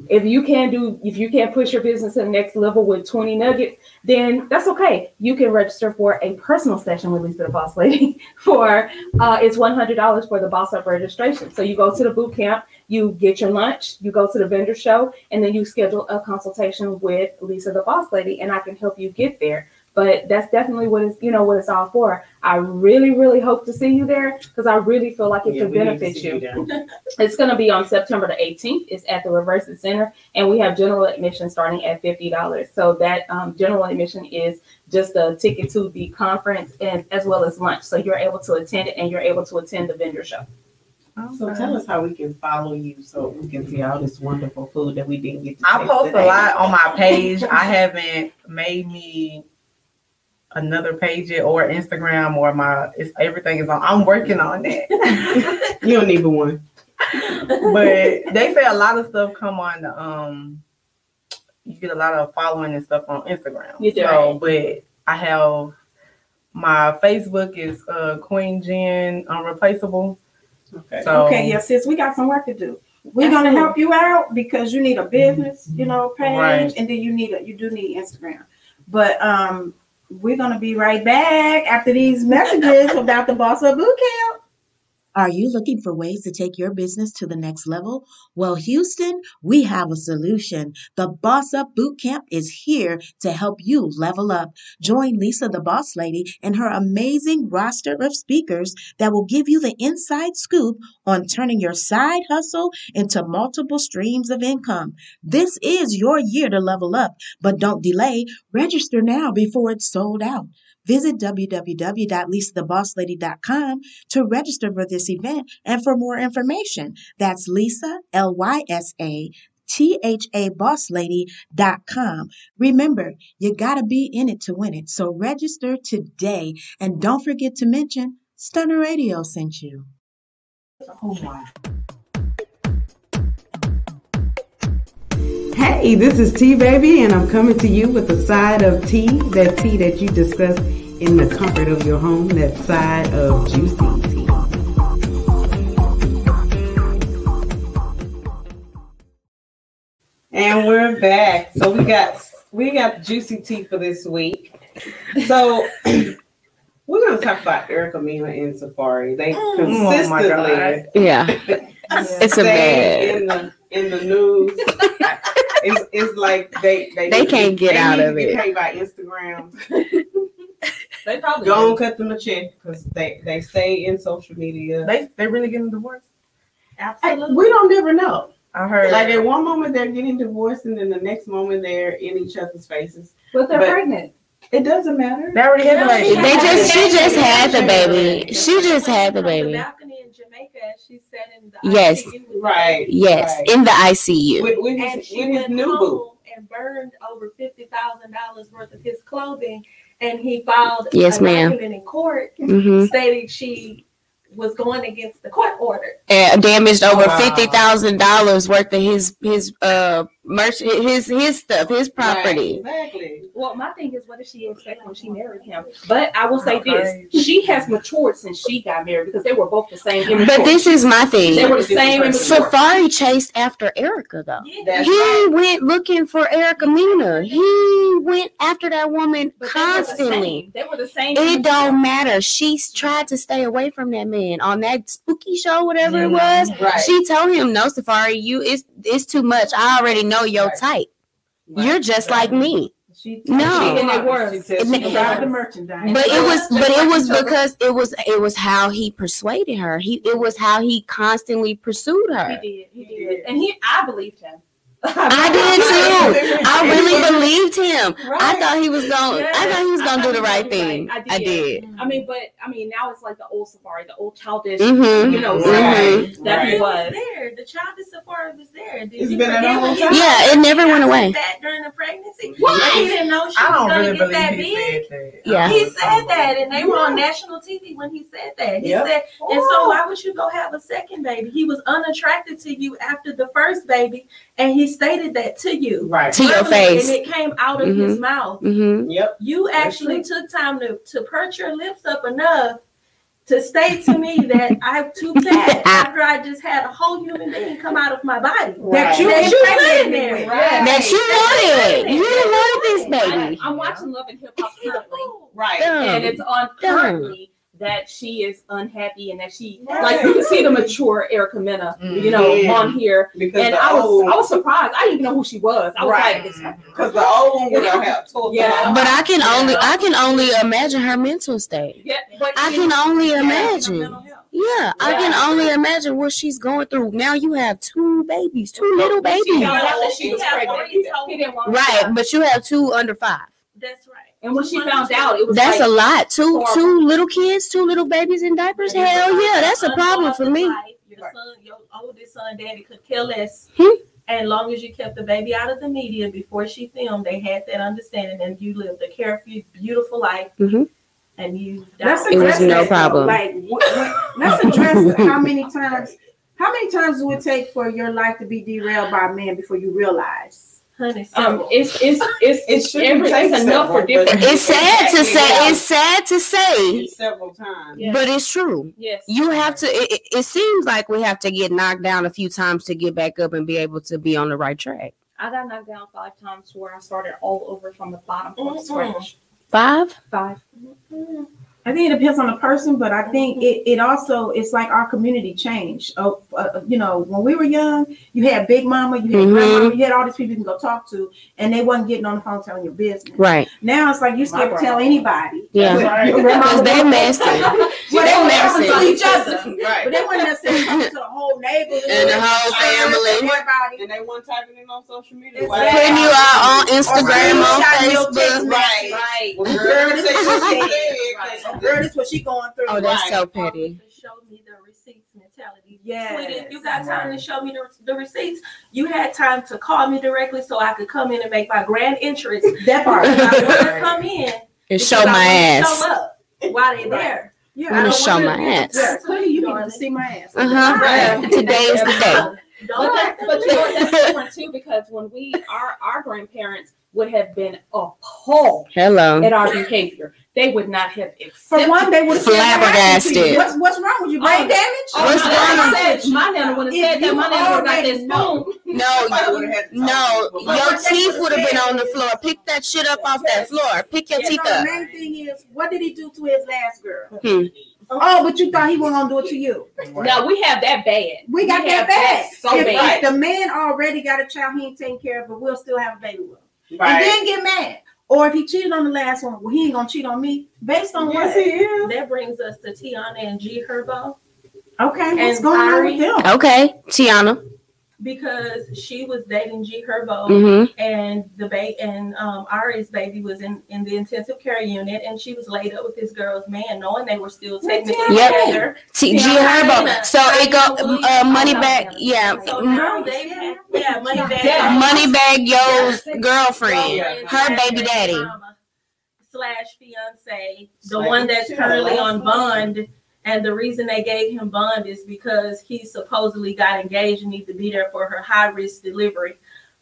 If you can't do, if you can't push your business to the next level with 20 nuggets, then that's okay. You can register for a personal session with Lysa the Boss Lady for uh, it's $100 for the Boss Up registration. So you go to the boot camp, you get your lunch, you go to the vendor show, and then you schedule a consultation with Lysa the Boss Lady, and I can help you get there. But that's definitely what it's you know what it's all for. I really, really hope to see you there because I really feel like it Yeah, could we need to benefit you. you. It's going to be on September the 18th. It's at the Reverse Center, and we have general admission starting at fifty dollars. So that um, general admission is just a ticket to the conference and as well as lunch. So you're able to attend it, and you're able to attend the vendor show. So tell us how we can follow you so we can see all this wonderful food that we didn't get to I taste post today. a lot on my page. I haven't made me another page or Instagram or my it's everything is on. I'm working on that. You don't need but one. but they say a lot of stuff come on the um you get a lot of following and stuff on Instagram. You do. So but I have my Facebook is uh Queen Jen Unreplaceable. Okay. So Okay, yeah, sis, we got some work to do. We're gonna help you out because you need a business, you know, page, Right. and then you need a you do need Instagram. But um, we're gonna be right back after these messages about the Boss Up Boot Camp. Are you looking for ways to take your business to the next level? Well, Houston, we have a solution. The Boss Up Boot Camp is here to help you level up. Join Lysa, the Boss Lady, and her amazing roster of speakers that will give you the inside scoop on turning your side hustle into multiple streams of income. This is your year to level up, but don't delay. Register now before it's sold out. Visit www.lysathabosslady.com to register for this event and for more information. That's Lysa, L Y S A. T-H-A bosslady.com. Remember, you gotta be in it to win it. So register today and don't forget to mention Stunner Radio sent you. Oh my. Hey, this is Tea Baby, and I'm coming to you with a side of tea, that tea that you discuss in the comfort of your home, that side of juicy tea. And we're back. So we got we got juicy tea for this week. So we're gonna talk about Erica Mena and Safaree. They Oh my consistently Yeah, it's a stay bad. in the in the news. it's, it's like they they, They can't get they out need of to get it. Paid by Instagram. They probably Go and cut them a check because they they stay in social media. They they really getting divorced. Hey, Absolutely. we don't never know. I heard Like at one moment they're getting divorced, and then the next moment they're in each other's faces. but they're But- pregnant. It doesn't matter. they already had the baby. They just she just had the baby. She just had the baby. balcony in Jamaica, she sat in the Yes. ICU with Right. Yes, right. in the ICU. With, with and his, she with went new boo. home and burned over fifty thousand dollars worth of his clothing, and he filed Yes, a ma'am. document in court hmm stating she was going against the court order. And damaged over Wow. fifty thousand dollars worth of his his uh merch his his stuff, his property. Right, exactly. Well, my thing is, what did she expect when she married him? But I will say Okay. this: she has matured since she got married because they were both the same. But this is my thing. they were the same. immature. Safaree chased after Erica though. Yeah. He right. went looking for Erica Mena. He went after that woman But they were the constantly. same. They were the same. It don't matter. She's tried to stay away from that man on that spooky show, whatever it was. Right. She told him, "No, Safaree, you it's it's too much. I already know your Right. type. Right. You're just like me." She No. And it was. She said she it- was the merchandise. But it was, but it was because it was, it was how he persuaded her. He, it was how he constantly pursued her. He did. He He did. did. And he, I believed him. I did too. I really believed him. I thought he was going. Yeah. I thought he was going to do the I right thought he was thing. right. I did. I mean, but I mean, now it's like the old Safaree, the old childish, Mhm. you know, Right. Safaree that Right. he was. was there. The childish Safaree was there. Did It's you been there the forget whole time. Yeah, it never went away. That during the pregnancy, What? he didn't know she I was gonna really get that big. said that. Yeah. He said that, and they were on national TV when he said that. He Yep. said, and so why would you go have a second baby? He was unattracted to you after the first baby, and he stated that to you. Right. To your face. And it came out of his mouth. Mm-hmm. Yep. You actually took time to, to perch your lips up enough to state to me that I'm too fat after I just had a whole human being come out of my body. That you That you impregnated put there. with. Right. That you wanted. You wanted this baby. I, am watching Love and Hip Hop currently, Right. and it's on Dumb. Currently that she is unhappy and that she Right. like you can see the mature Erica Mena, mm-hmm. you know, Yeah. on here. Because And I was old, I was surprised. I didn't even know who she was. I was Right. like, mm-hmm. because the old one would have helped. told Yeah. But I can only, I can only imagine her mental state. yeah, but I can know, only imagine. mental. Yeah, I can only imagine what she's going through. Now you have two babies, two little babies. found she She was had pregnant. already told He didn't want Right, but you have two under five. That's right. And when she found out, it was That's like, a lot. Two horrible. two little kids, two little babies in diapers. Hell yeah, that's a problem for me. Your son, your oldest son, daddy could care less. Hmm. And long as you kept the baby out of the media before she filmed, they had that understanding, and you lived a carefree, beautiful life. Mhm. And you Let's died. It was no problem. Like, what, what, let's address how many times, how many times do it take for your life to be derailed by a man before you realize? Honey. um, it's it's it's It it's, every, it's enough for different. It's sad to say. It's sad to say, several times. Yeah. but it's true. Yes. You have to. It, it- it seems like we have to get knocked down a few times to get back up and be able to be on the right track. I got knocked down five times where I started all over from the bottom from Mhm. scratch. Five. Five. I think it depends on the person, but I think it, it also it's like our community changed. Oh, uh, you know, when we were young, you had Big Mama, you had Mhm. Grandmama, you had all these people you can go talk to, and they wasn't getting on the phone telling your business. Right. Now it's like you scared to tell anybody. Yeah. Right. Because they messy. Well, they They were messy. to each other, Right. but they weren't necessarily talking to the whole neighborhood And the whole family. Everybody. And they weren't typing it on social media. Exactly. Putting you out on Instagram, on screenshot your text Facebook. message. Right. Well, girl, say what she Girl, this what she going through. Oh, that's Right. so petty. Show me the receipts mentality. Yeah, Sweetie, you got time to show me the, the receipts, you had time to call me directly so I could come in and make my grand entrance. That part. I want to come in. And show my wanna ass. Show up while they're there. Yeah, I wanna show my ass. Yeah, clearly you need to see my ass. Uh huh. Right. Today is the day. But, Don't that, but you know what, that's different too because when we our our grandparents would have been appalled Hello. at our behavior. They would not have For one, they would have Flabbergasted. What's what's wrong with you? Brain Oh. damage? Oh, What's my going nana My nana would have said that. My nana would have got already this know- No, Somebody would've had to no, talk to you. your teeth would have been on the floor. Pick that shit up off that floor. Pick your teeth No, the main thing is, what did he do to his last girl? Hmm. Oh, but you thought he wasn't gonna do it to you. No, we have that bad. We got have that bad. So if, bad. if the man already got a child he ain't taking care of, but we'll still have a baby with him. And then get mad. Or if he cheated on the last one, well, he ain't gonna cheat on me. Based on Yes, what? he is. That brings us to Taina and G Herbo Okay, what's And going on Ari- with them? Okay, Taina. Because she was dating G Herbo Mm-hmm. and the ba- and um Ari's baby was in in the intensive care unit and she was laid up with this girl's man knowing they were still technically Yep. together. T- G Yeah, Herbo. China. So it go uh, Williams. money Oh, back. no. Yeah, So now they have yeah money back Yeah. Moneybagg Yo's girlfriend, girlfriend her baby daddy. slash fiance, the Like, one that's currently on bond. And the reason they gave him bond is because he supposedly got engaged and needed to be there for her high risk delivery.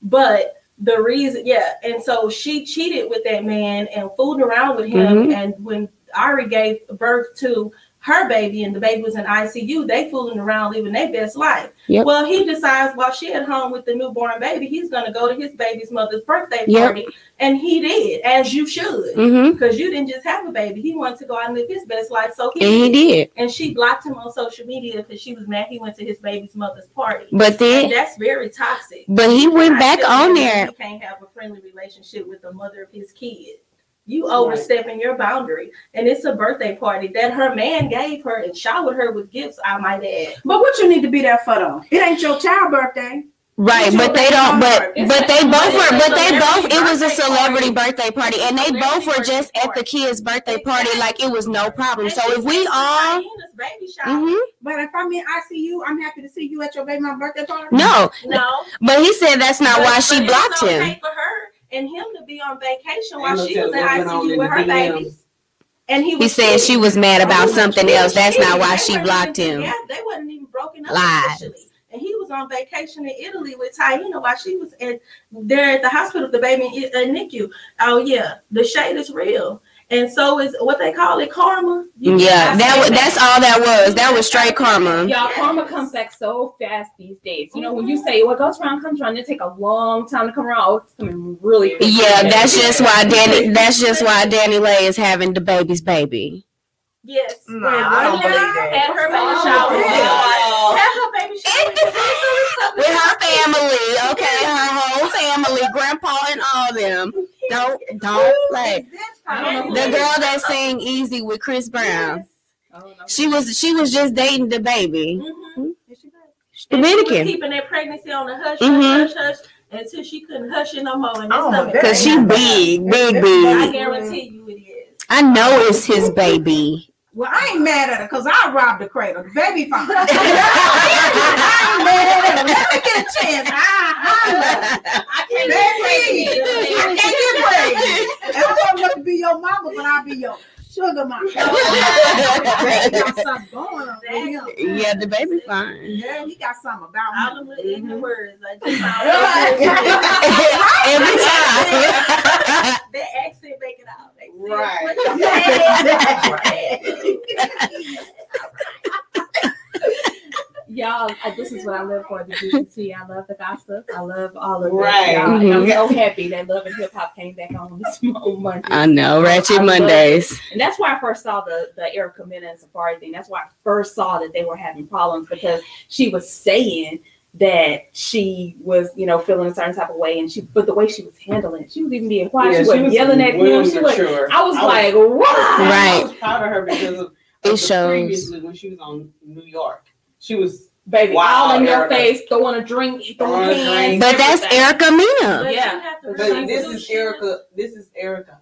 But the reason, yeah, and so she cheated with that man and fooled around with him. Mhm. And when Ari gave birth to her baby and the baby was in ICU, they fooling around living their best life. Yep. Well, he decides while she at home with the newborn baby, he's gonna go to his baby's mother's birthday Yep. party, and he did, as you should, Mm-hmm. because you didn't just have a baby. He wanted to go out and live his best life, so he And he did. and she blocked him on social media because she was mad he went to his baby's mother's party. But And then, that's very toxic. but he went back on there. He can't have a friendly relationship with the mother of his kid. You overstepping your boundary, and it's a birthday party that her man gave her and showered her with gifts. I might add. But what you need to be there for though? It ain't your child birthday. Right, but they don't. But but they both were. But they both. It was a celebrity celebrity birthday party, and they both were just at the kid's birthday party, like it was no problem. So if we said all, Tina's baby shower. hmm But if I'm in ICU, I'm happy to see you at your baby mom birthday party. no, No, but he said that's not why she blocked him. for her and him to be on vacation while she was in telling what went on ICU with the her DMs. baby. And he was He said she was mad about something else. That's not why she blocked him. together. They wasn't even broken up Lies. officially. And he was on vacation in Italy with Taina while she was at there at the hospital, with the baby in uh, NICU. Oh yeah, the shade is real, and so is what they call it karma. You Yeah, that say was that's all that was. That was straight karma. Y'all, karma comes back so fast these days. You know, when you say what goes around comes around, it take a long time to come around. Oh, it's coming really quick. Yeah, that's just why Danny. That's just why DaniLeigh is having DaBaby's baby. Yes. No, Well, I don't believe that. Had her baby Oh, shower. yeah. Had her baby shower. With her family, okay, her whole family, grandpa and all them. Don't don't play. I don't know The girl that sang "Easy" with Chris Brown. I. She was she was just dating DaBaby. Mhm. And she was Dominican. keeping that pregnancy on the hush, Mhm. hush, hush, hush, until she couldn't hush it no more. And Oh, stomach. Cause she ain't big, big, I guarantee you it is. I know it's his baby. Well, I ain't mad at her because I robbed the cradle. The baby fine. I ain't mad at her. Let me get a chance. I, I, I can't Baby, get pregnant. I can't get pregnant. And I don't want to be your mama, but I'll be your sugar mama. Got going on yeah, the baby fine. Yeah, he got something about him. them little ignorant words. Just Every time. that accent make it out. Say, Right. what you say? Y'all, this is what I live for. The GCT. I love the gossip. I love all of Right. it. Y'all. And I'm so happy that Love and Hip Hop came back on this on Monday. I know, Ratchet I love Mondays. And that's why I first saw the the Erica Mena and Safaree thing. That's why I first saw that they were having problems because she was saying that she was, you know, feeling a certain type of way, and she, but the way she was handling it, she was even being quiet. Yeah, she she wasn't yelling at him. She was. I was I was- like, what? I Right. was proud of her because of, It of the shows. previously when she was on New York. She was Baby, Wow, all in your Erica. face, throwing a drink, throwing Throwing a hands. drink. But that's everything. Erica Mena But Yeah. you have to but this is Erica. This is Erica.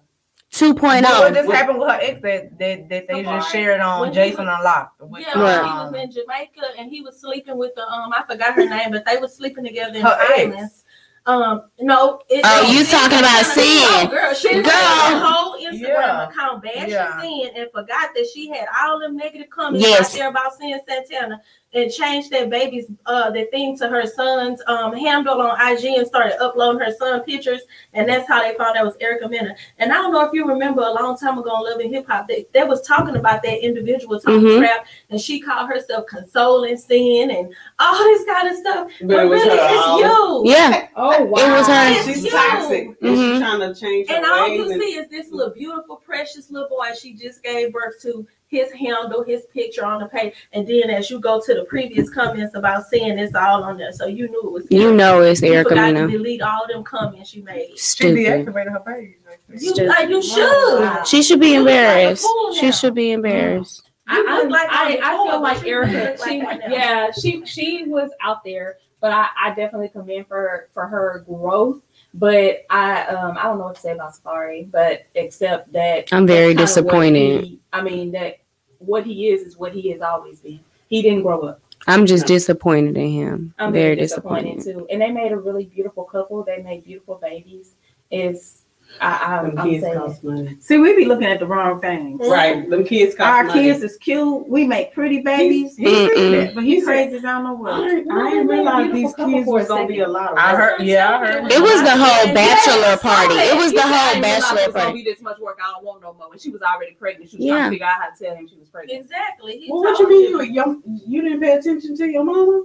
2.0. But what just happened with her ex that, that, that they just Safaree? shared on When he Jason was- Unlocked? With, Yeah, Right. he was in Jamaica and he was sleeping with the um I forgot her name, but they were sleeping together in Her the ex. islands. Um, no, it, Oh, no, you it- talking about Oh, Cyn. girl, she Girl. girl. a whole Instagram Yeah. account bashing Yeah. Cyn and forgot that she had all them negative comments Yes. out there about Cyn Santana and changed that baby's uh the thing to her son's um handle on IG and started uploading her son pictures and that's how they found out was Erica Mena. And I don't know if you remember a long time ago on Love and Hip Hop, they, they was talking about that individual talking Mhm. crap and she called herself consoling Cyn and all this kind of stuff. But, But it was really, her. it's all- you. Yeah. Oh wow. It was her. It's She's you. toxic. And Mhm. she's trying to change her And all you and- see is this little beautiful, precious little boy she just gave birth to. His handle, his picture on the page, and then as you go to the previous comments about seeing this all on there, so you knew it was. You him. know it's You Erica forgot to delete all them comments you made. she Stupid. deactivated her page. You Stupid. like you should. Wow. She should be You look like embarrassed. She should be embarrassed. I, I, look like I, a I fool, feel but like Erica. look like She, right now. yeah, she she was out there, but I, I definitely commend for for her growth. But I um I don't know what to say about Safaree, but except that I'm very that's kinda what disappointed. he- I mean that what he is is what he has always been. He didn't grow up. I'm just disappointed in him. I'm very very disappointed disappointed. too. And they made a really beautiful couple. They made beautiful babies. It's I, Them I, I'm kids saying. cost money. See, we be looking at the wrong things. Right. Them kids cost Our money. kids is cute. We make pretty babies. He said Mm-mm. that, But he crazy as I don't know I what. didn't, I didn't realize these kids was gonna be a lot of I heard. Yeah, I heard. It was the whole Yes. bachelor party. It was the whole bachelor it was gonna party. be this much work. I don't want no more. And she was already pregnant. She was Yeah. trying to figure out how to tell him she was pregnant. Exactly. He Well, what you mean you, you you didn't pay attention to your mama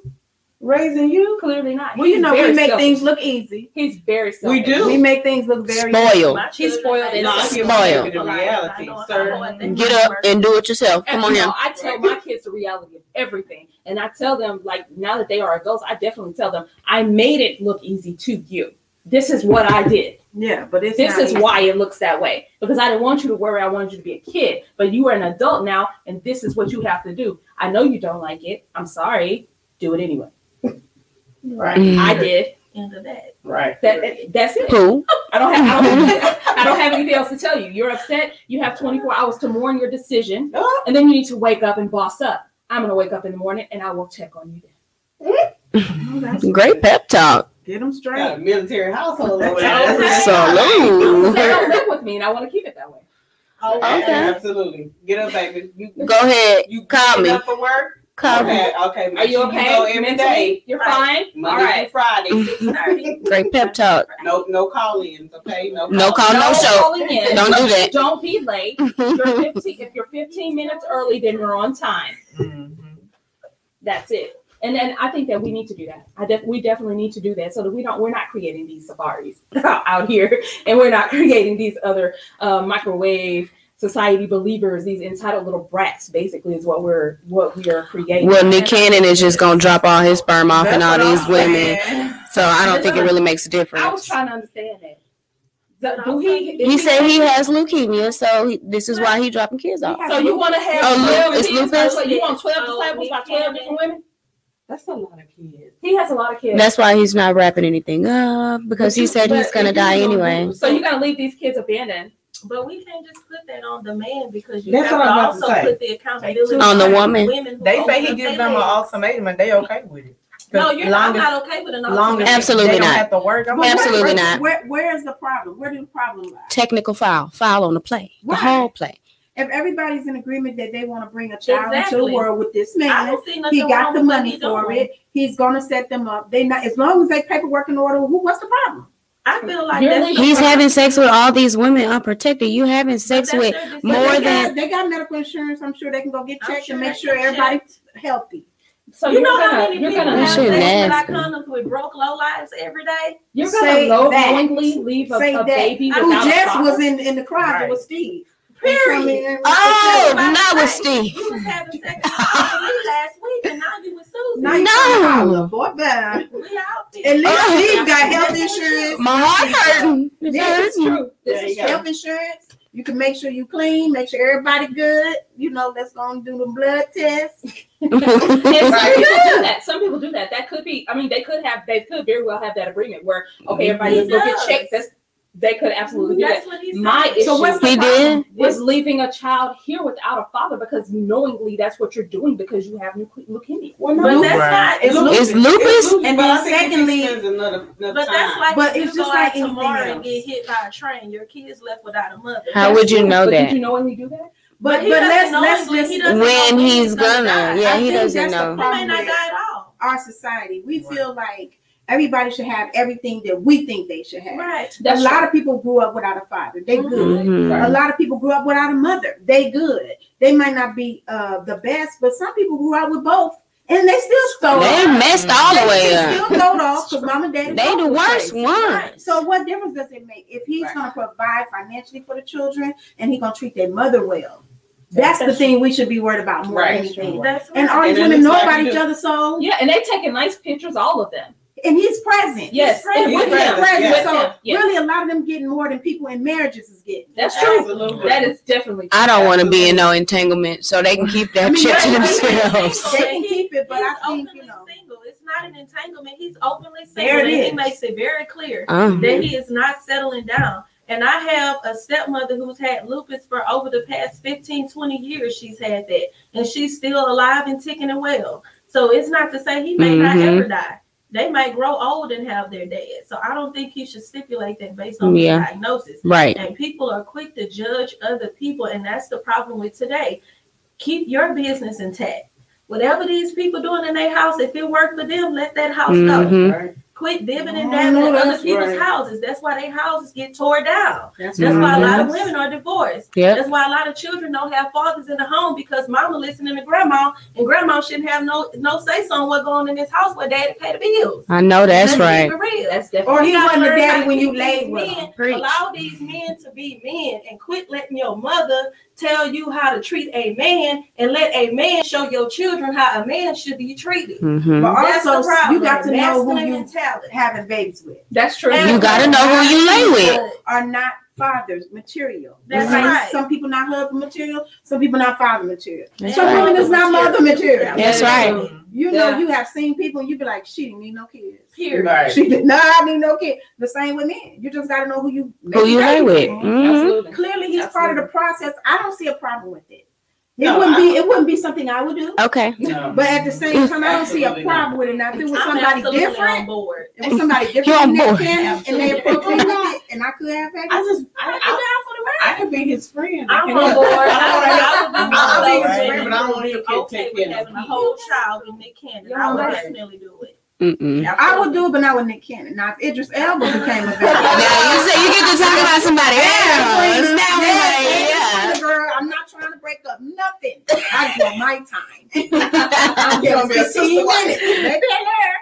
raising you? Clearly not. Well, you He's know, we make selfish. things look easy. He's very selfish. We do. We make things look very Spoiled. My She's spoiled and No, it's I feel Spoiled. like the reality, I know if I sir. know what they Get up and do it yourself. And, Come on you here. know, I tell my kids the reality of everything, and I tell them like now that they are adults, I definitely tell them I made it look easy to you. This is what I did. Yeah, but it's This is easy. why it looks that way because I didn't want you to worry. I wanted you to be a kid, but you are an adult now, and this is what you have to do. I know you don't like it. I'm sorry. Do it anyway. Right. Mm. I did. End of that. Right. That that's it. Who? I don't have I don't have, I don't have anything else to tell you. You're upset. You have 24 hours to mourn your decision, Oh, and then you need to wake up and boss up. I'm gonna wake up in the morning and I will check on you. Then. Great pep talk. Get them got a straight. military household over That's there. Salute. They don't live with me, and I want to keep it that way. Oh, Okay. Absolutely. Get up, baby. You, Go ahead. you Call me. up for work? Call me. Okay, okay. Are you sure okay? go every Mentally? day. You're Right. fine. Monday All right. Friday. 6:30. Great pep talk. No, no call-ins. Okay. No. No call- call, no show. calling in. Don't do that. Don't be late. You're 15, if you're 15 minutes early, then you're on time. Mhm. That's it. And then I think that we need to do that. I def- we definitely need to do that so that we don't we're not creating these safaris out here, and we're not creating these other uh, microwave society believers, these entitled little brats. Basically, is what we're what we are creating. Well, Nick Cannon is just gonna drop all his sperm off and all these women. saying. So I don't think it really makes a difference. I was difference. trying to understand that. Do- Do he? He said he has leukemia, so he, this is why he dropping kids off. So you want to have Oh, lu- 12 it's lupus? So you want 12 Oh, disciples by 12 different women? That's a lot of kids. He has a lot of kids. That's why he's not wrapping anything up because he said he's gonna die anyway. So you're gonna leave these kids abandoned? But we can't just put that on the man because you That's have what to I'm about to also put the accountability On the woman. women who They open say he up gives their them an legs. ultimatum and they okay with it. 'Cause No, you're not, I'm as- not okay with an long as ultimatum. Absolutely they don't not. have to work. I'm But where- Absolutely where, not. Where, where is the problem? Where do the problem lie? Technical foul, foul on the play, the Right. whole play. If everybody's in agreement that they want to bring a child into Exactly. the world with this I man, don't see nothing he got wrong the with what money he for doing. it. He's gonna set them up. They not as long as they paperwork in order. Who, what's the problem? I feel like You're that's He's the having sex with all these women unprotected. You having sex But with that's more they than- got, they got medical insurance. I'm sure they can go get checked sure and make sure can everybody's healthy. So you know how gonna many you're people gonna That have sex nasty. without condoms with broke low lives every day? you're Say gonna low that. leave a, a that. baby Who just father? was in, in the closet Right. with Steve. Period. Oh, By the not with way, Steve. You was having sex with me last week, and now you with Susan. Now No. trying to holler, boy, bye. we out At there. least Oh. Steve got health insurance. My heart hurting. It's Yeah, it's. True. This There is you go. Health insurance. You can make sure you clean, make sure everybody good. You know, let's go and do the blood test. And some people do that. Some people do that. That could be. I mean, they could have. They could very well have that agreement where okay, everybody He go get checked. That's, they could absolutely do that. That's what he My said. issue So what's the He problem? did. is leaving a child here without a father because knowingly that's what you're doing because you have leukemia. Well, But that's Right. not. It's It's It's lupus. And but then think secondly- another, another But that's like But it's you just like out anything tomorrow and get hit by a train, your kids left without a mother. How That's would you true, know but that? Did you knowingly do that? But he but let's let's when he just When when he's he's gonna gonna, yeah, I he doesn't know. He may not die at all. our society. We feel like everybody should have everything that we think they should have. Right. That's a lot of people grew up without a father. They Mhm. good. Mhm. A lot of people grew up without a mother. They good. They might not be uh, the best, but some people grew up with both, and they still stole. They off. messed all the They way still up. stole off because mom and dad. They both the was worst crazy. one. So what difference does it make if he's Right. going to provide financially for the children and he's going to treat their mother well? That's the thing we should be worried about more Right. than anything. That's And all right. these And it women know about each do. other, so Yeah, and they taking nice pictures, all of them. And he's present. Yes, present. and with He's present, present. yes. So yes. really, a lot of them getting more than people in marriages is getting. That's true. Absolutely. That is definitely. True. I don't want to be in no entanglement, so they can keep that I mean, shit to themselves. They can keep it, but He's I think openly you know. single. It's not an entanglement. He's openly single. There it and he makes it very clear Um, that he is not settling down. And I have a stepmother who's had lupus for over the past 15, 20 years. She's had that. And she's still alive and ticking and well. So it's not to say he may not Mhm. ever die. They might grow old and have their dad. So I don't think he should stipulate that based on Yeah. the diagnosis. Right. And people are quick to judge other people, and that's the problem with today. Keep your business intact. Whatever these people doing in their house, if it worked for them, let that house go. Mhm. Quit dibbing and Oh, dabbing in other people's right. houses. That's why their houses get tore down. That's That's why a lot of women are divorced. Yep. That's why a lot of children don't have fathers in the home because mama listening to grandma and grandma shouldn't have no no say so on what going on in this house where daddy pay the bills. I know that's Let's right. keep it real. That's Or he wasn't the daddy when you laid these with men- Allow these men to be men and quit letting your mother tell you how to treat a man and let a man show your children how a man should be treated. hmm But also, you got to know who you mentality. having babies with. That's true. You gotta know who you lay with. Are not fathers material. That's Just like right. Some people not husband material. Some people not father material. That's some right. women is not mother material. That's right. You know, Yeah. you have seen people, and you be like, she didn't need no kids. Period. Right. She did not need no kid. The same with men. You just got to know who you Who you lay with. with. Mhm. Absolutely. Clearly, he's part of the process. I don't see a problem with it. It No, wouldn't I- be. It wouldn't be something I would do. Okay. No. But at the same time, I don't see a Absolutely problem with it. Now, if it was I'm somebody absolutely on different, board. if it was somebody different on in that board. canon, and they approached me with it, and I could have babies, I just, I, I'd be I, down for the ride. I can be his friend. I I'm can on board. I, I would be I'll be his friend, but I don't want him to okay take with care of having a whole child in Nick Cannon. I would Right. definitely do it. Mm-mm. I would do it, but not with Nick Cannon. Now, if Idris Elba became a baby, Now you say you get to talk about somebody else. Now we like, yeah. yeah. girl, I'm not trying to break up nothing. I just want my time. I'm You gonna be a just 15 minutes. Maybe I learn.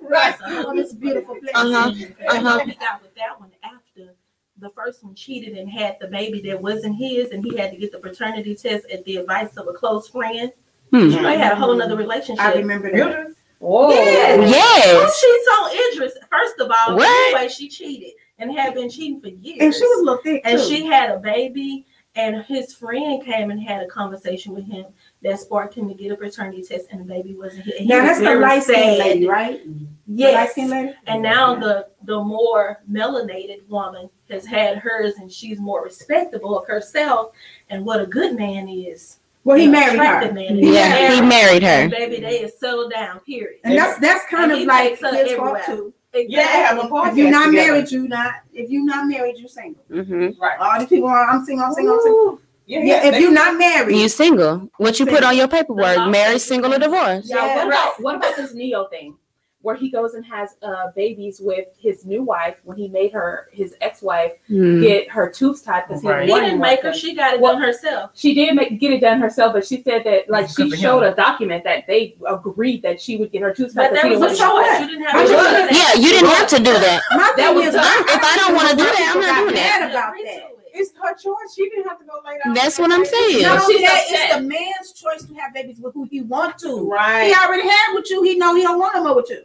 Right. On this beautiful place. Uh-huh. Uh-huh. He got with that one after the first one cheated and had the baby that wasn't his, and he had to get the paternity test at the advice of a close friend. Hmm. They had a whole nother relationship. I remember that. Whoa. Yeah. Yes. She told Idris, first of all, What? anyway, she cheated and had been cheating for years. And she was a little thick and too. she had a baby, and his friend came and had a conversation with him that sparked him to get a paternity test, and the baby wasn't here. And he now was that's the very light skinned sad. lady, right? The Yes. light-skinned lady. And now the the more melanated woman has had hers, and she's more respectable of herself and what a good man is. Well, he married her. Man. Yeah, he married her. baby, they is settled down. Period. And that's that's kind And of like takes her his fault everywhere. too. Yeah, they have a podcast If you're not together. married, you not. If you're not married, you single. Mm-hmm. Right. All these people are. I'm single. I'm single. I'm single. Yeah, Yeah, if you're not married, You single. What you put on your paperwork? Married, single, or divorced? Now, what Yeah. about what about this Ne-Yo thing, where he goes and has uh, babies with his new wife when he made her his ex-wife Hmm. get her tubes tied because Right. he, He didn't make her. things. She got it Well- done herself. She did make get it done herself, but she said that like she showed him. a document that they agreed that she would get her tubes tied. But tied. 'cause that was didn't a choice. You didn't have to do that. Yeah, you didn't have to do that. my That was is, I, if I don't wanna do that, I'm not doing that. About that. It's her choice. She didn't have to go lay down. That's what I'm saying. Not She's only it's the man's choice to have babies with who he want to. Right. He already had with you. He know he don't want no more with you.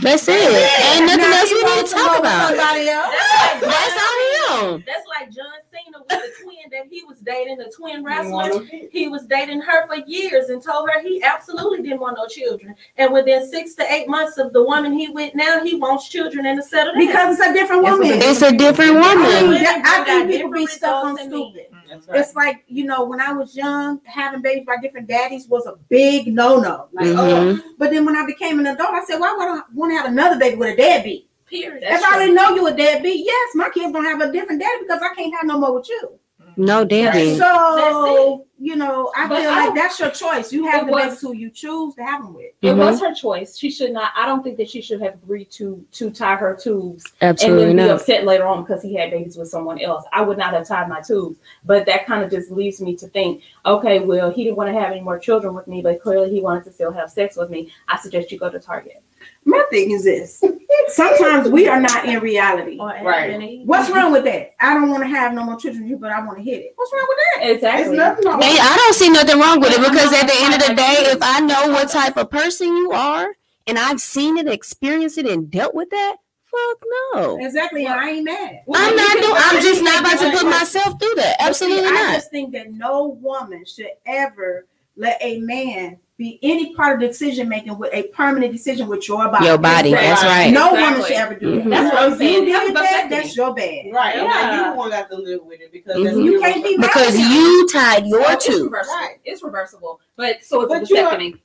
That's it. Ain't nothing Now else we need to talk about. Somebody else. That's like, That's on him. that's like John Cena with the twin that he was dating, the twin wrestler. He was dating her for years and told her he absolutely didn't want no children. And within six to eight months of the woman he with now, he wants children and to settle down. Because it's a different It's a woman. It's a different woman. think, Women that- I think people be stuck on results than me. stupid. Right. It's like, you know, when I was young, having babies by different daddies was a big no no. Like, Mhm. oh. But then when I became an adult, I said, why would I want to have another baby with a deadbeat? Period. if I already know you a deadbeat, yes, my kids gonna have a different daddy because I can't have no more with you. No, daddy. So, you know, I But feel I- like that's your choice. You have the was- who you choose to have them with. It Mhm. was her choice. She should not. I don't think that she should have agreed to to tie her tubes Absolutely and then be not. upset later on because he had babies with someone else. I would not have tied my tubes. But that kind of just leaves me to think, okay, well, he didn't want to have any more children with me, but clearly he wanted to still have sex with me. I suggest you go to Target. My thing is this. Sometimes we are not in reality. Right. What's wrong with that? I don't want to have no more children with you, but I want to hit it. What's wrong with that? It's Exactly. nothing wrong. I don't see nothing wrong with it because at the end of the day, if I know what type of person you are and I've seen it, experienced it, and dealt with that, fuck no. Exactly. and I ain't mad. I'm not doing. I'm just not about to put myself through that. Absolutely see, Absolutely I not. just think that no woman should ever let a man be any part of the decision making with a permanent decision with your body. Your body. That's right. No woman should ever do that. Mhm. That's what I'm saying. You did that, that's your bad. Right. And now Yeah. you the one got to live with it because Mhm. You can't be mad. Because you tied your it's two. reversible. Right. It's reversible. But so it's But a vasectomy.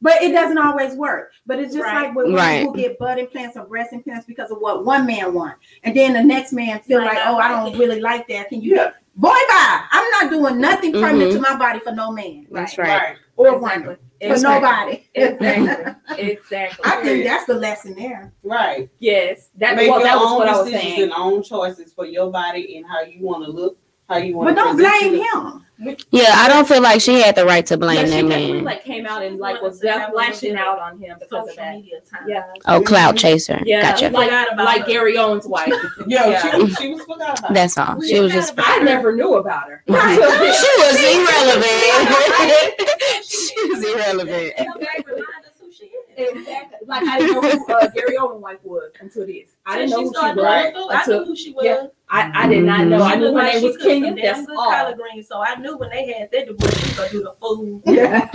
But it doesn't always work. But it's just Right. like with women Right. who get butt implants or breast implants because of what one man want, and then the next man feel Might like, not oh, I don't really like that. Can you? Yeah. Boy, bye. I'm not doing nothing permanent Mhm. to my body for no man That's right. Right. or Exactly. woman for nobody. Exactly. Exactly. I think that's the lesson there. Right. yes. That Make well, your that was own what I was saying. and own choices for your body and how you want to look, how you want But don't blame him. Yeah, I don't feel like she had the right to blame But she that definitely man. like came out and like was to have def- a little lashing out on him because of that. media. Yeah. Oh, mm-hmm. clout chaser. Yeah. Gotcha. Like, Forgot about like. Gary Owens' wife. Yo, Yeah. she, was- she was forgot about. That's all. She was just. I never knew about her. she was irrelevant. she was irrelevant. Exactly. Like I didn't know who uh, Gary Owens' wife was until this. I didn't know who she was. Right. doing I knew who she was. Yeah. I, I did not know. I knew looked her like name was cooked some Kenya. damn That's good all. collard greens, so I knew when they had that divorce, she was gonna do the food. Yeah.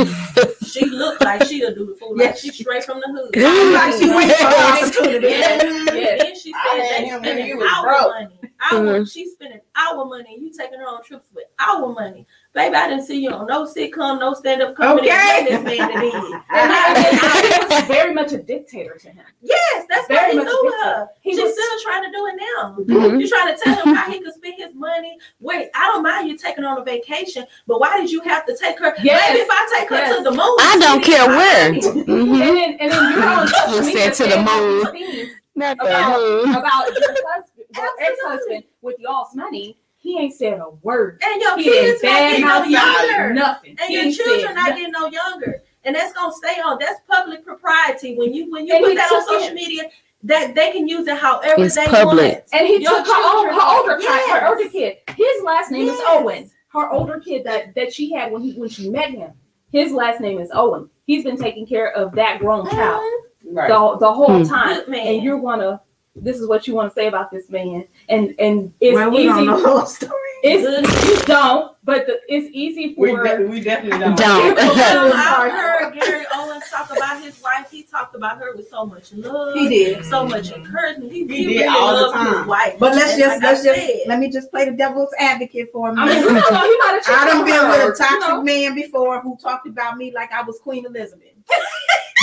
She looked like she'd do the food, like she straight from the hood. Like she waiting for her opportunity. Yeah. Yes. Then she I said had they him when spending he was our broke. money. Our, She's spending our money. You taking her on trips with our money. Baby, I didn't see you on no sitcom, no stand-up comedy. Okay. This man that did. And I, I was very much a dictator to him. Yes, that's Very what he much do with dictator. her. He She's was- still trying to do it now. Mhm. You trying to tell him how he could spend his money. Wait, I don't mind you taking on a vacation, but why did you have to take her? Yes. Maybe if I take her Yes. to the moon, I don't care I- where. And Mhm. then and then you're on social You media said to the saying moon. these things Not the about moon. about your husband, your ex-husband with y'all's money. He ain't said a word. And your He kids didn't getting no younger. Nothing. And He your children said not nothing. getting no younger. And that's gonna stay on. That's public propriety. When you when you And put that on social it. media, that they can use it however It's they public. want. And he Your took her, old, her are- older child, her older kid. His last name is Owen. Her older kid that, that she had when he when she met him. His last name is Owen. He's been taking care of that grown child Right. the, the whole Hmm. time. Man. And you're gonna this is what you want to say about this man. And and it's well, we easy. don't know the whole story. It's you don't, but the, it's easy We, for de- we definitely don't. Don't. Well, Sorry. I heard Gary Owens talk about his wife. He talked about her with so much love. He did. So much encouragement. He, He he did really all the loved time. his wife. But let's And just like let's I just said, let me just play the devil's advocate for a I mean, minute. we don't know. He might have cheated I done been with a you toxic know? man before who talked about me like I was Queen Elizabeth,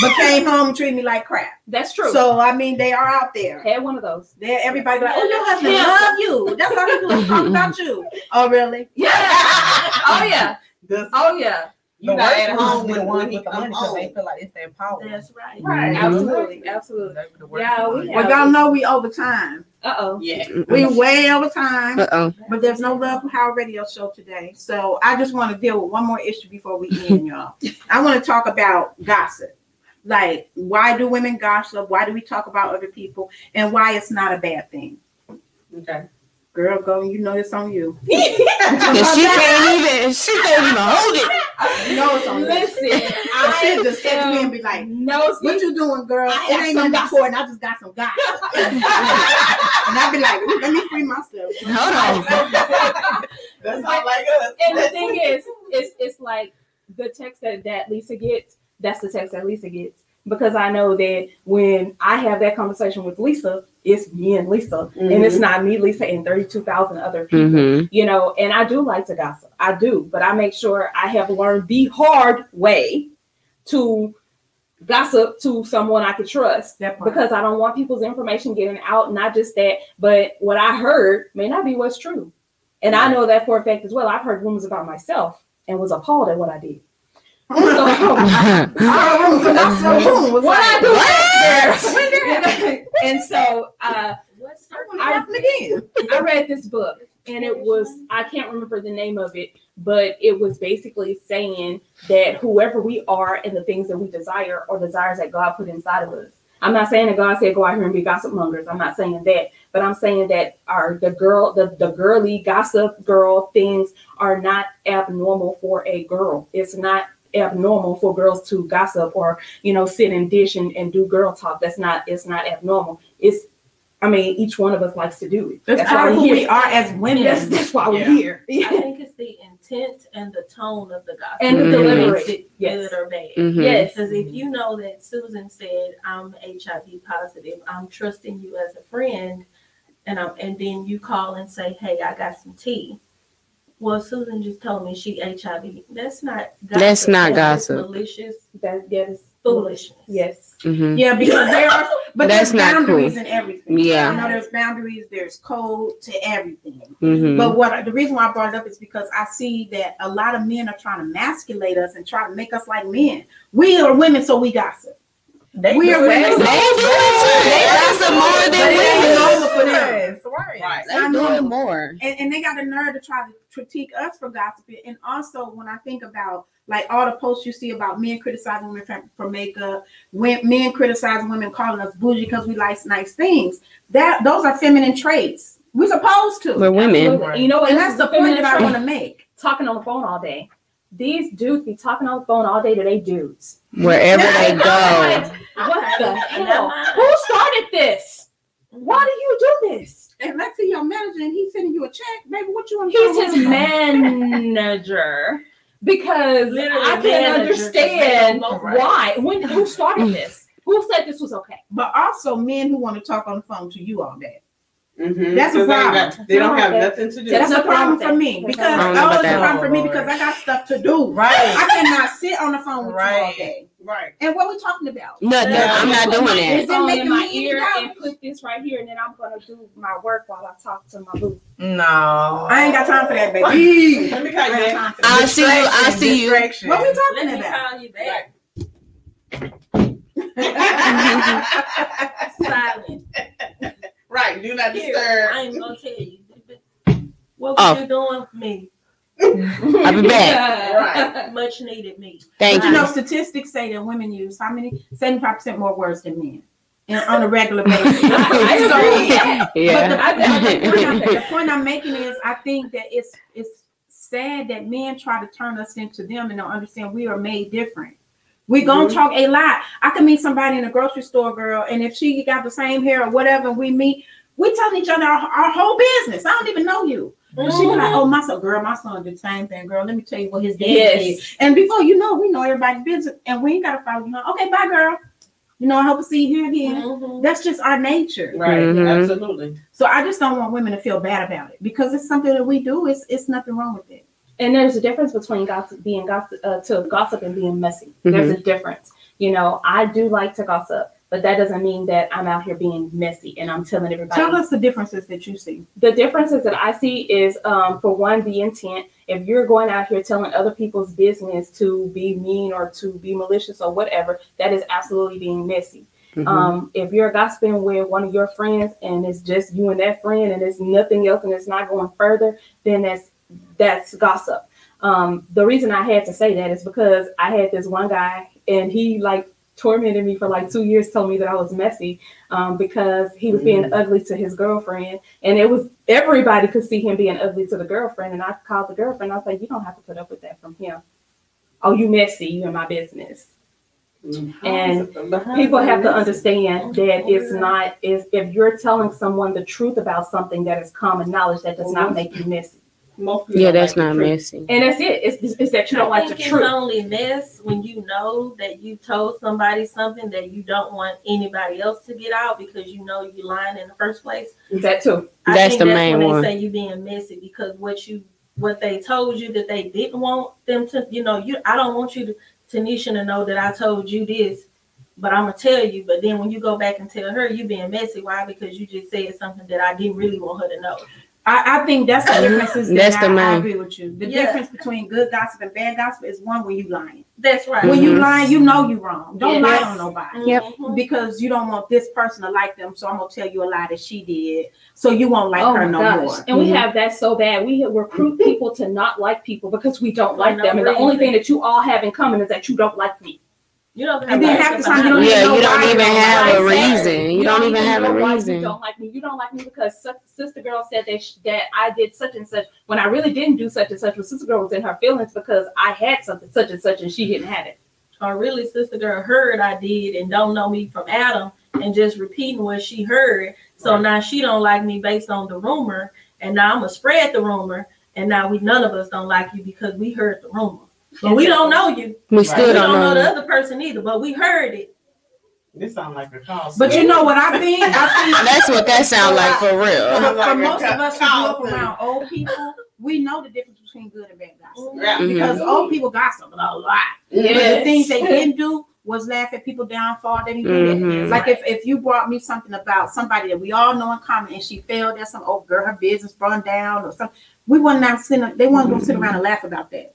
but came home and treated me like crap. That's true. So I mean, they are out there. had one of those. They're everybody like, oh, your husband Yeah. love you. That's all he do is talk about you. Oh, really? Yeah. oh yeah. Does- Oh yeah. You're The not worst at home with the when, ones when he with the money because they feel like it's their power. That's right. Right. Mhm. Absolutely. Absolutely. They be the worst Yeah, ones. we Well, y'all know we over time. Uh oh. Yeah. We way over time. Uh oh. But there's no Love for Power Radio show today. So I just want to deal with one more issue before we end, y'all. I want to talk about gossip. Like, why do women gossip? Why do we talk about other people? And why it's not a bad thing. Okay. Girl, go, you know it's on you. And she can't even. She can't even hold it. No, know it's on you. Listen, So I she'll just text me and be like, no. what you doing, girl? I it have ain't some nothing gossip. important. I just got some gossip. and I'd be like, let me free myself. Hold on. That's not like us. And the thing is, it's it's like the text that that Lysa gets. That's the text that Lysa gets because I know that when I have that conversation with Lysa, it's me and Lysa, and it's not me, Lysa, and thirty-two thousand other people. Mm-hmm. you know, and I do like to gossip. I do, but I make sure I have learned the hard way to gossip to someone I could trust That because I don't want people's information getting out. Not just that, but what I heard may not be what's true. And I know that for a fact as well. I've heard rumors about myself and was appalled at what I did. So, what I do and so uh, I- again. I read this book and it was I can't remember the name of it, but it was basically saying that whoever we are and the things that we desire are desires that God put inside of us. I'm not saying that God said go out here and be gossip mongers. I'm not saying that, but I'm saying that our the girl, the, the girly gossip girl things are not abnormal for a girl. It's not abnormal for girls to gossip or you know sit and dish and, and do girl talk. That's not it's not abnormal. It's I mean each one of us likes to do it. That's, why part we're here. we are as women. That's, that's why Yeah. we're here. I think it's the intent and the tone of the gospel. And the delivery. Makes it Yes. good or bad. Mhm. Yes. Because if you know that Susan said, I'm HIV positive, I'm trusting you as a friend, and I'm, and then you call and say, Hey, I got some tea. Well, Susan just told me she HIV. That's not gossip. That's not just gossip. malicious. That that is foolishness. Yes. Mhm. Yeah, because there are, but That's there's not boundaries cool. in everything. Yeah. you know, there's boundaries, there's code to everything. Mhm. But what the reason why I brought it up is because I see that a lot of men are trying to masculate us and try to make us like men. We are women, so we gossip. They We are do women. it. They do it too. They gossip more than But women. it's normal for them. Right. Right. They do it more. And, and they got the nerve to try to critique us for gossiping. And also, when I think about like all the posts you see about men criticizing women for, for makeup, when men criticizing women calling us bougie because we like nice things, that those are feminine traits. We're supposed to. We're women. Absolutely. You know and that's the point that I want to make. Talking on the phone all day. These dudes be talking on the phone all day to they dudes. Wherever they go. What the hell? Who started this? Mm-hmm. Why do you do this? And let's see your manager and he's sending you a check, baby. What you want? He's his manager because Literally I can't understand because they know both why. When who started this? Who said this was okay? But also men who want to talk on the phone to you all day. Mhm. That's a 'Cause they problem. got- They don't have nothing to do. That's That's a problem for me because that. I don't oh, it's a that. problem for me because I got stuff to do. Right. I cannot sit on the phone with you all Right. day. Right. And what are we talking about? Nothing. No, I'm not doing Put that. Is it phone making in my me ear and put this right here, and then I'm gonna do my work while I talk to my boo. No. I ain't got time for that, baby. Let me I call you back. got time for I'll see you. I'll see you. Distraction. What we talking me about? call you back. Silent. Right. Do not Here, disturb. I ain't gonna tell you. What Oh. was you doing for me? I'll be back. Right. Much needed me. Thank But you you. know, statistics say that women use how many? Seventy-five percent more words than men, and on a regular basis. I So- agree. But the, I- the point I'm, the point I'm making is, I think that it's it's sad that men try to turn us into them and don't understand we are made different. We gonna Mhm. talk a lot. I could meet somebody in a grocery store, girl, and if she got the same hair or whatever, we meet. We telling each other our, our whole business. I don't even know you. And she be like, "Oh, my son, girl, my son did the same thing, girl. Let me tell you what his dad did." Yes. And before you know, we know everybody's business, and we ain't gotta follow you. Okay, bye, girl. You know, I hope to see you here again. Mhm. That's just our nature. Right. Mhm. Absolutely. So I just don't want women to feel bad about it because it's something that we do. It's it's nothing wrong with it. And there's a difference between gossip, being gossip, uh, to gossip and being messy. There's a difference. You know, I do like to gossip, but that doesn't mean that I'm out here being messy and I'm telling everybody. Tell us the differences that you see. the differences that I see is, um, for one, the intent. If you're going out here telling other people's business to be mean or to be malicious or whatever, that is absolutely being messy. Mhm. Um, if you're gossiping with one of your friends and it's just you and that friend and it's nothing else and it's not going further, then that's that's gossip. Um, the reason I had to say that is because I had this one guy and he like tormented me for like two years, told me that I was messy um, because he was being ugly to his girlfriend, and it was everybody could see him being ugly to the girlfriend. And I called the girlfriend. I was like, "You don't have to put up with that from him. Oh, you messy. You in my business." And people have to understand that it's not is if you're telling someone the truth about something that is common knowledge that does not make you messy Most people Yeah, that's like not messy. and that's it it's, it's, it's that you don't I like the think truth It's only this when you know that you told somebody something that you don't want anybody else to get out because you know you lying in the first place. that too I That's think the that's main when one. they say you being messy because what you what they told you that they didn't want them to, you know, you I don't want you to Tanisha to know that I told you this, but I'm gonna tell you. But then when you go back and tell her you being messy, why? Because you just said something that I didn't really want her to know. I, I think that's the differences. that That's the I, I agree with you. The Yeah. difference between good gossip and bad gossip is one when you lying. That's right. When you Mhm. lying, you know you're wrong. Don't Yes. lie on nobody. Yep. Mhm. Because you don't want this person to like them, so I'm gonna tell you a lie that she did, so you won't like oh her no gosh more. and we Mhm. have that so bad we recruit people to not like people because we don't like no them and the only thing that you all have in common is that you don't like me You don't. And then half the time you don't Yeah, even you don't even don't have like a reason. You don't even have a reason. You don't like me. You don't like me because sister girl said that sh- that I did such and such when I really didn't do such and such. Well, sister girl was in her feelings because I had something such and such and she didn't have it. or really sister girl heard I did and don't know me from Adam and just repeating what she heard. So Right. now she don't like me based on the rumor, and now I'm gonna spread the rumor, and now we none of us don't like you because we heard the rumor. But we don't know you. We Right. still we don't don't know the other person either, but we heard it. This sounds like a call. But you know what I think? I think That's what that sounds like for for, real. Sounds like for most of us who grew up around old people, we know the difference between good and bad gossip. Yeah. Because old people gossip a lot. But Yes. the things they didn't do, was laugh at people downfall that he did. Mhm. Like if, if you brought me something about somebody that we all know in common and she failed at some old girl, her business burned down or something, we wouldn't not sit they wouldn't go sit around and laugh about that.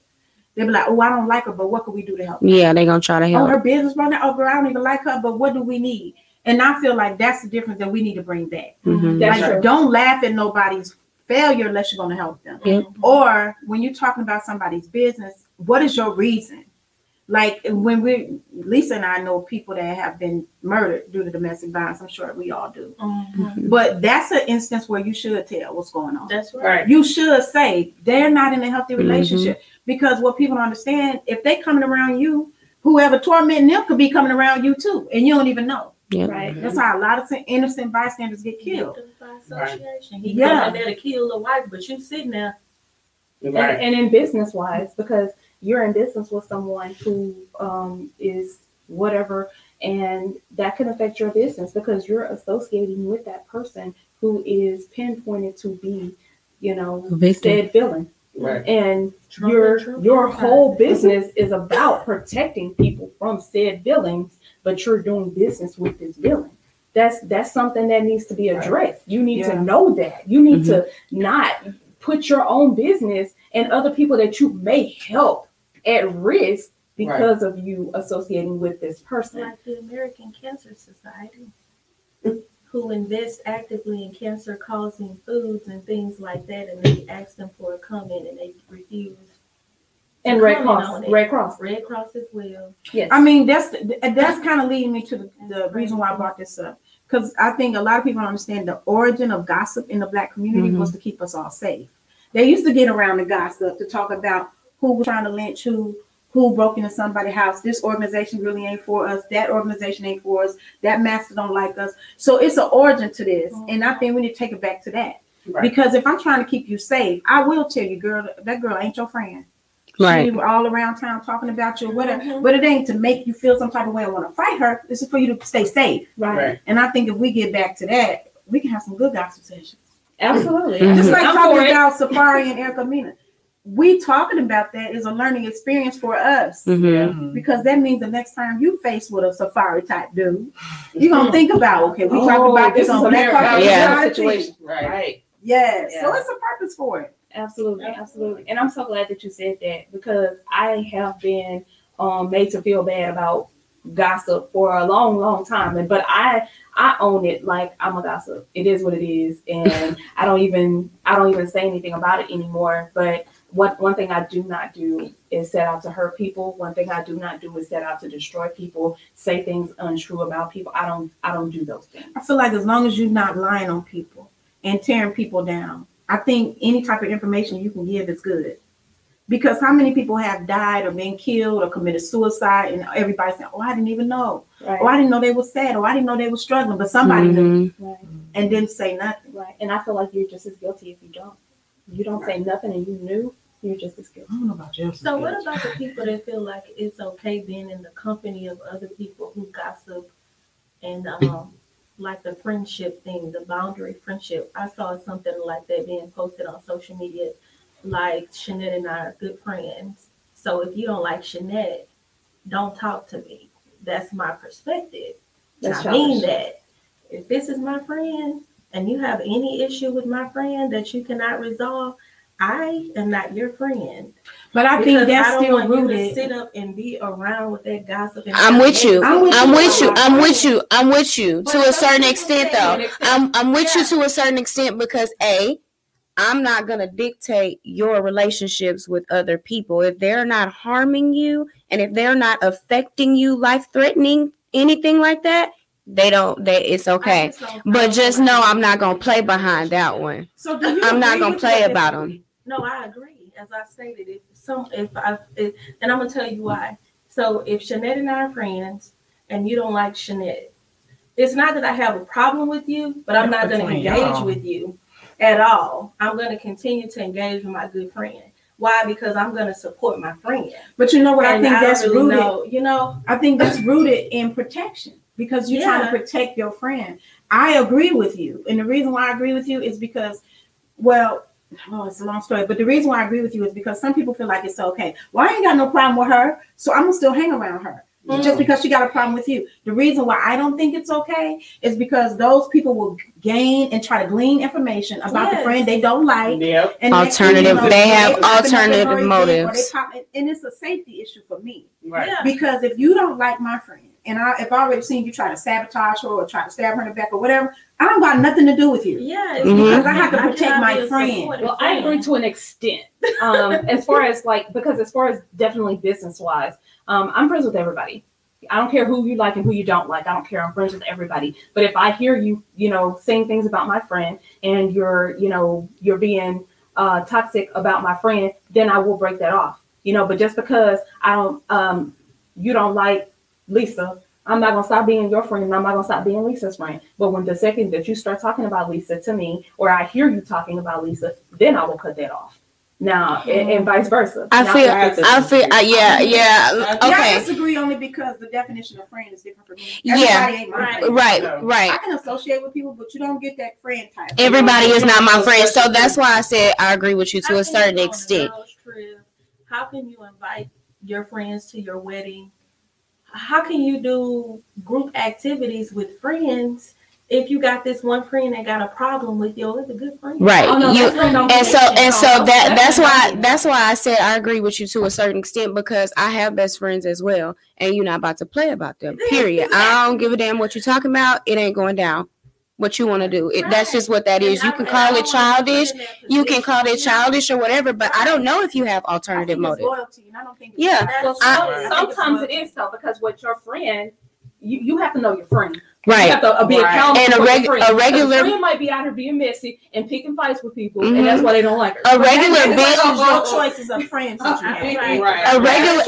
They'd be like, Oh, I don't like her, but what could we do to help? her? Yeah, they gonna try to Oh, help. her business burned down. Oh girl, I don't even like her, but what do we need? And I feel like that's the difference that we need to bring back. Mhm. That's like, true. don't laugh at nobody's failure unless you're going to help them. Yep. Or when you're talking about somebody's business, what is your reason? Like when we, Lysa and I know people that have been murdered due to domestic violence. I'm sure we all do. Mhm. But that's an instance where you should tell what's going on. That's right. Right. You should say they're not in a healthy Mm-hmm. Relationship because what people don't understand, if they coming around you, whoever tormenting them could be coming around you too, and you don't even know. Right. That's how a lot of innocent bystanders get killed. By association. He Yeah. coming there to kill the wife, but you sitting there. and, and in business wise because you're in business with someone who um, is whatever and that can affect your business because you're associating with that person who is pinpointed to be you know Victim. said villain Right. and Trump your and Trump your and whole Trump. business is about protecting people from said villains but you're doing business with this villain that's that's something that needs to be addressed. You need Yeah. to know that. You need to mm-hmm. not put your own business and other people that you may help at risk because of you associating with this person. Like the American Cancer Society, who invest actively in cancer causing foods and things like that, and they ask them for a comment and they refuse. and red cross red cross Red Cross as well. yes I mean, that's that's kind of leading me to the, the reason why I brought this up. Because I think a lot of people don't understand the origin of gossip in the black community Mhm. was to keep us all safe. They used to get around the gossip to talk about who was trying to lynch who, who broke into somebody's house. This organization really ain't for us. That organization ain't for us. That master don't like us. So it's an origin to this, and I think we need to take it back to that. Right. Because if I'm trying to keep you safe, I will tell you, girl, that girl ain't your friend. Right. She all around town talking about you or whatever. Mhm. But it ain't to make you feel some type of way and want to fight her. This is for you to stay safe. right Right. And I think if we get back to that, we can have some good gossip sessions. absolutely Mhm. Just like I'm talking about Safaree and Erica Mena. We talking about that is a learning experience for us. Mhm. Because that means the next time you face with a Safaree type dude, you're gonna think about, okay, we talked Oh, about this, this on a Black very Coffee Yeah. Situation. Right. Right. Yes. So Yeah. it's a purpose for it. Absolutely, absolutely. And I'm so glad that you said that because I have been um, made to feel bad about gossip for a long, long time. And but I I own it like I'm a gossip. It is what it is. And I don't even I don't even say anything about it anymore. But one one thing I do not do is set out to hurt people. One thing I do not do is set out to destroy people, say things untrue about people. I don't I don't do those things. I feel like as long as you're not lying on people and tearing people down, I think any type of information you can give is good. Because how many people have died or been killed or committed suicide, and everybody saying, "Oh, I didn't even know. Right. Oh, I didn't know they were sad. Or I didn't know they were struggling." But somebody knew Mhm. right. and didn't say nothing. Right. And I feel like you're just as guilty if you don't. You don't say nothing and you knew, you're just as guilty. I don't know about you. So what about the people that feel like it's okay being in the company of other people who gossip and um like the friendship thing, the boundary friendship? I saw something like that being posted on social media, like Shanette and I are good friends. So if you don't like Shanette, don't talk to me. That's my perspective. And That's I mean that. If this is my friend and you have any issue with my friend that you cannot resolve, I am not your friend. But I Because think that's I don't still want you to rooted. sit up and be around with that gossip. And I'm with you. I'm with I'm you. with you. I'm with you. I'm with you But to a certain extent, though. I'm I'm with you to a certain extent because a, I'm not gonna dictate your relationships with other people if they're not harming you and if they're not affecting you, life threatening, anything like that. They don't. They it's okay. just But just like know. I'm not gonna play behind that one. So do you I'm not gonna play that? about them. No, I agree. As I stated, if some, if I, if, and I'm gonna tell you why. So if Shanette and I are friends, and you don't like Shanette, it's not that I have a problem with you, but I'm not gonna engage y'all. with you at all. I'm gonna continue to engage with my good friend. Why? Because I'm gonna support my friend. But you know what? I think don't that's really rooted. know, you know, I think that's rooted in protection because you're trying to protect your friend. I agree with you. And the reason why I agree with you is because, well, oh, it's a long story, but the reason why I agree with you is because some people feel like it's okay. Well, I ain't got no problem with her, so I'm gonna still hang around her. Mm. just because she got a problem with you. The reason why I don't think it's okay is because those people will gain and try to glean information about the friend they don't like. Yep. And next thing Alternative- they have alternative motives. or pop- and it's a safety issue for me Right. Yeah. because if you don't like my friend and I, if I already seen you try to sabotage her or try to stab her in the back or whatever, I don't got nothing to do with you. Yeah, it's Mhm. Because I have to protect my be a friend. Well, I agree to an extent. Um, as far as like, because as far as definitely business wise, um, I'm friends with everybody. I don't care who you like and who you don't like. I don't care. I'm friends with everybody. But if I hear you, you know, saying things about my friend and you're, you know, you're being uh, toxic about my friend, then I will break that off. You know, but just because I don't, um, you don't like Lysa, I'm not gonna stop being your friend and I'm not gonna stop being Lysa's friend. But when the second that you start talking about Lysa to me, or I hear you talking about Lysa, then I will cut that off. Now, and, and vice versa. I Now, feel, have I feel, uh, yeah, yeah, Yeah, I disagree only because the definition of friend is different for me. Yeah. Everybody ain't my Right. friend. right, I right. can associate with people, but you don't get that friend type. Everybody is not my friend, so that's why I said I agree with you How to a certain go on a extent. girls' trip? How can you invite your friends to your wedding? How can you do group activities with friends if you got this one friend that got a problem with you? It's a good friend. Right, Oh, no, you, that's friend don't and so and so No, that that's why not- that's why I said I agree with you to a certain extent because I have best friends as well, and you're not about to play about them. Period. I don't give a damn what you're talking about. It ain't going down. What you want to do? It, that's just what that is. You can call it childish. You can call it childish or whatever, but I don't know if you have alternative think it's motive. loyalty, and I don't think Yeah. Well, I- some- I it's sometimes it loyalty. is though, because with your friend, you, you have to know your friend. Right. You have to uh, be Right. accountable And a for reg- your friend. a 'Cause regular- friend might be out here being messy and picking fights with people, Mhm. and that's why they don't like her. A regular That's bitch. what your choices of friends that you have. Right. Right. A regular,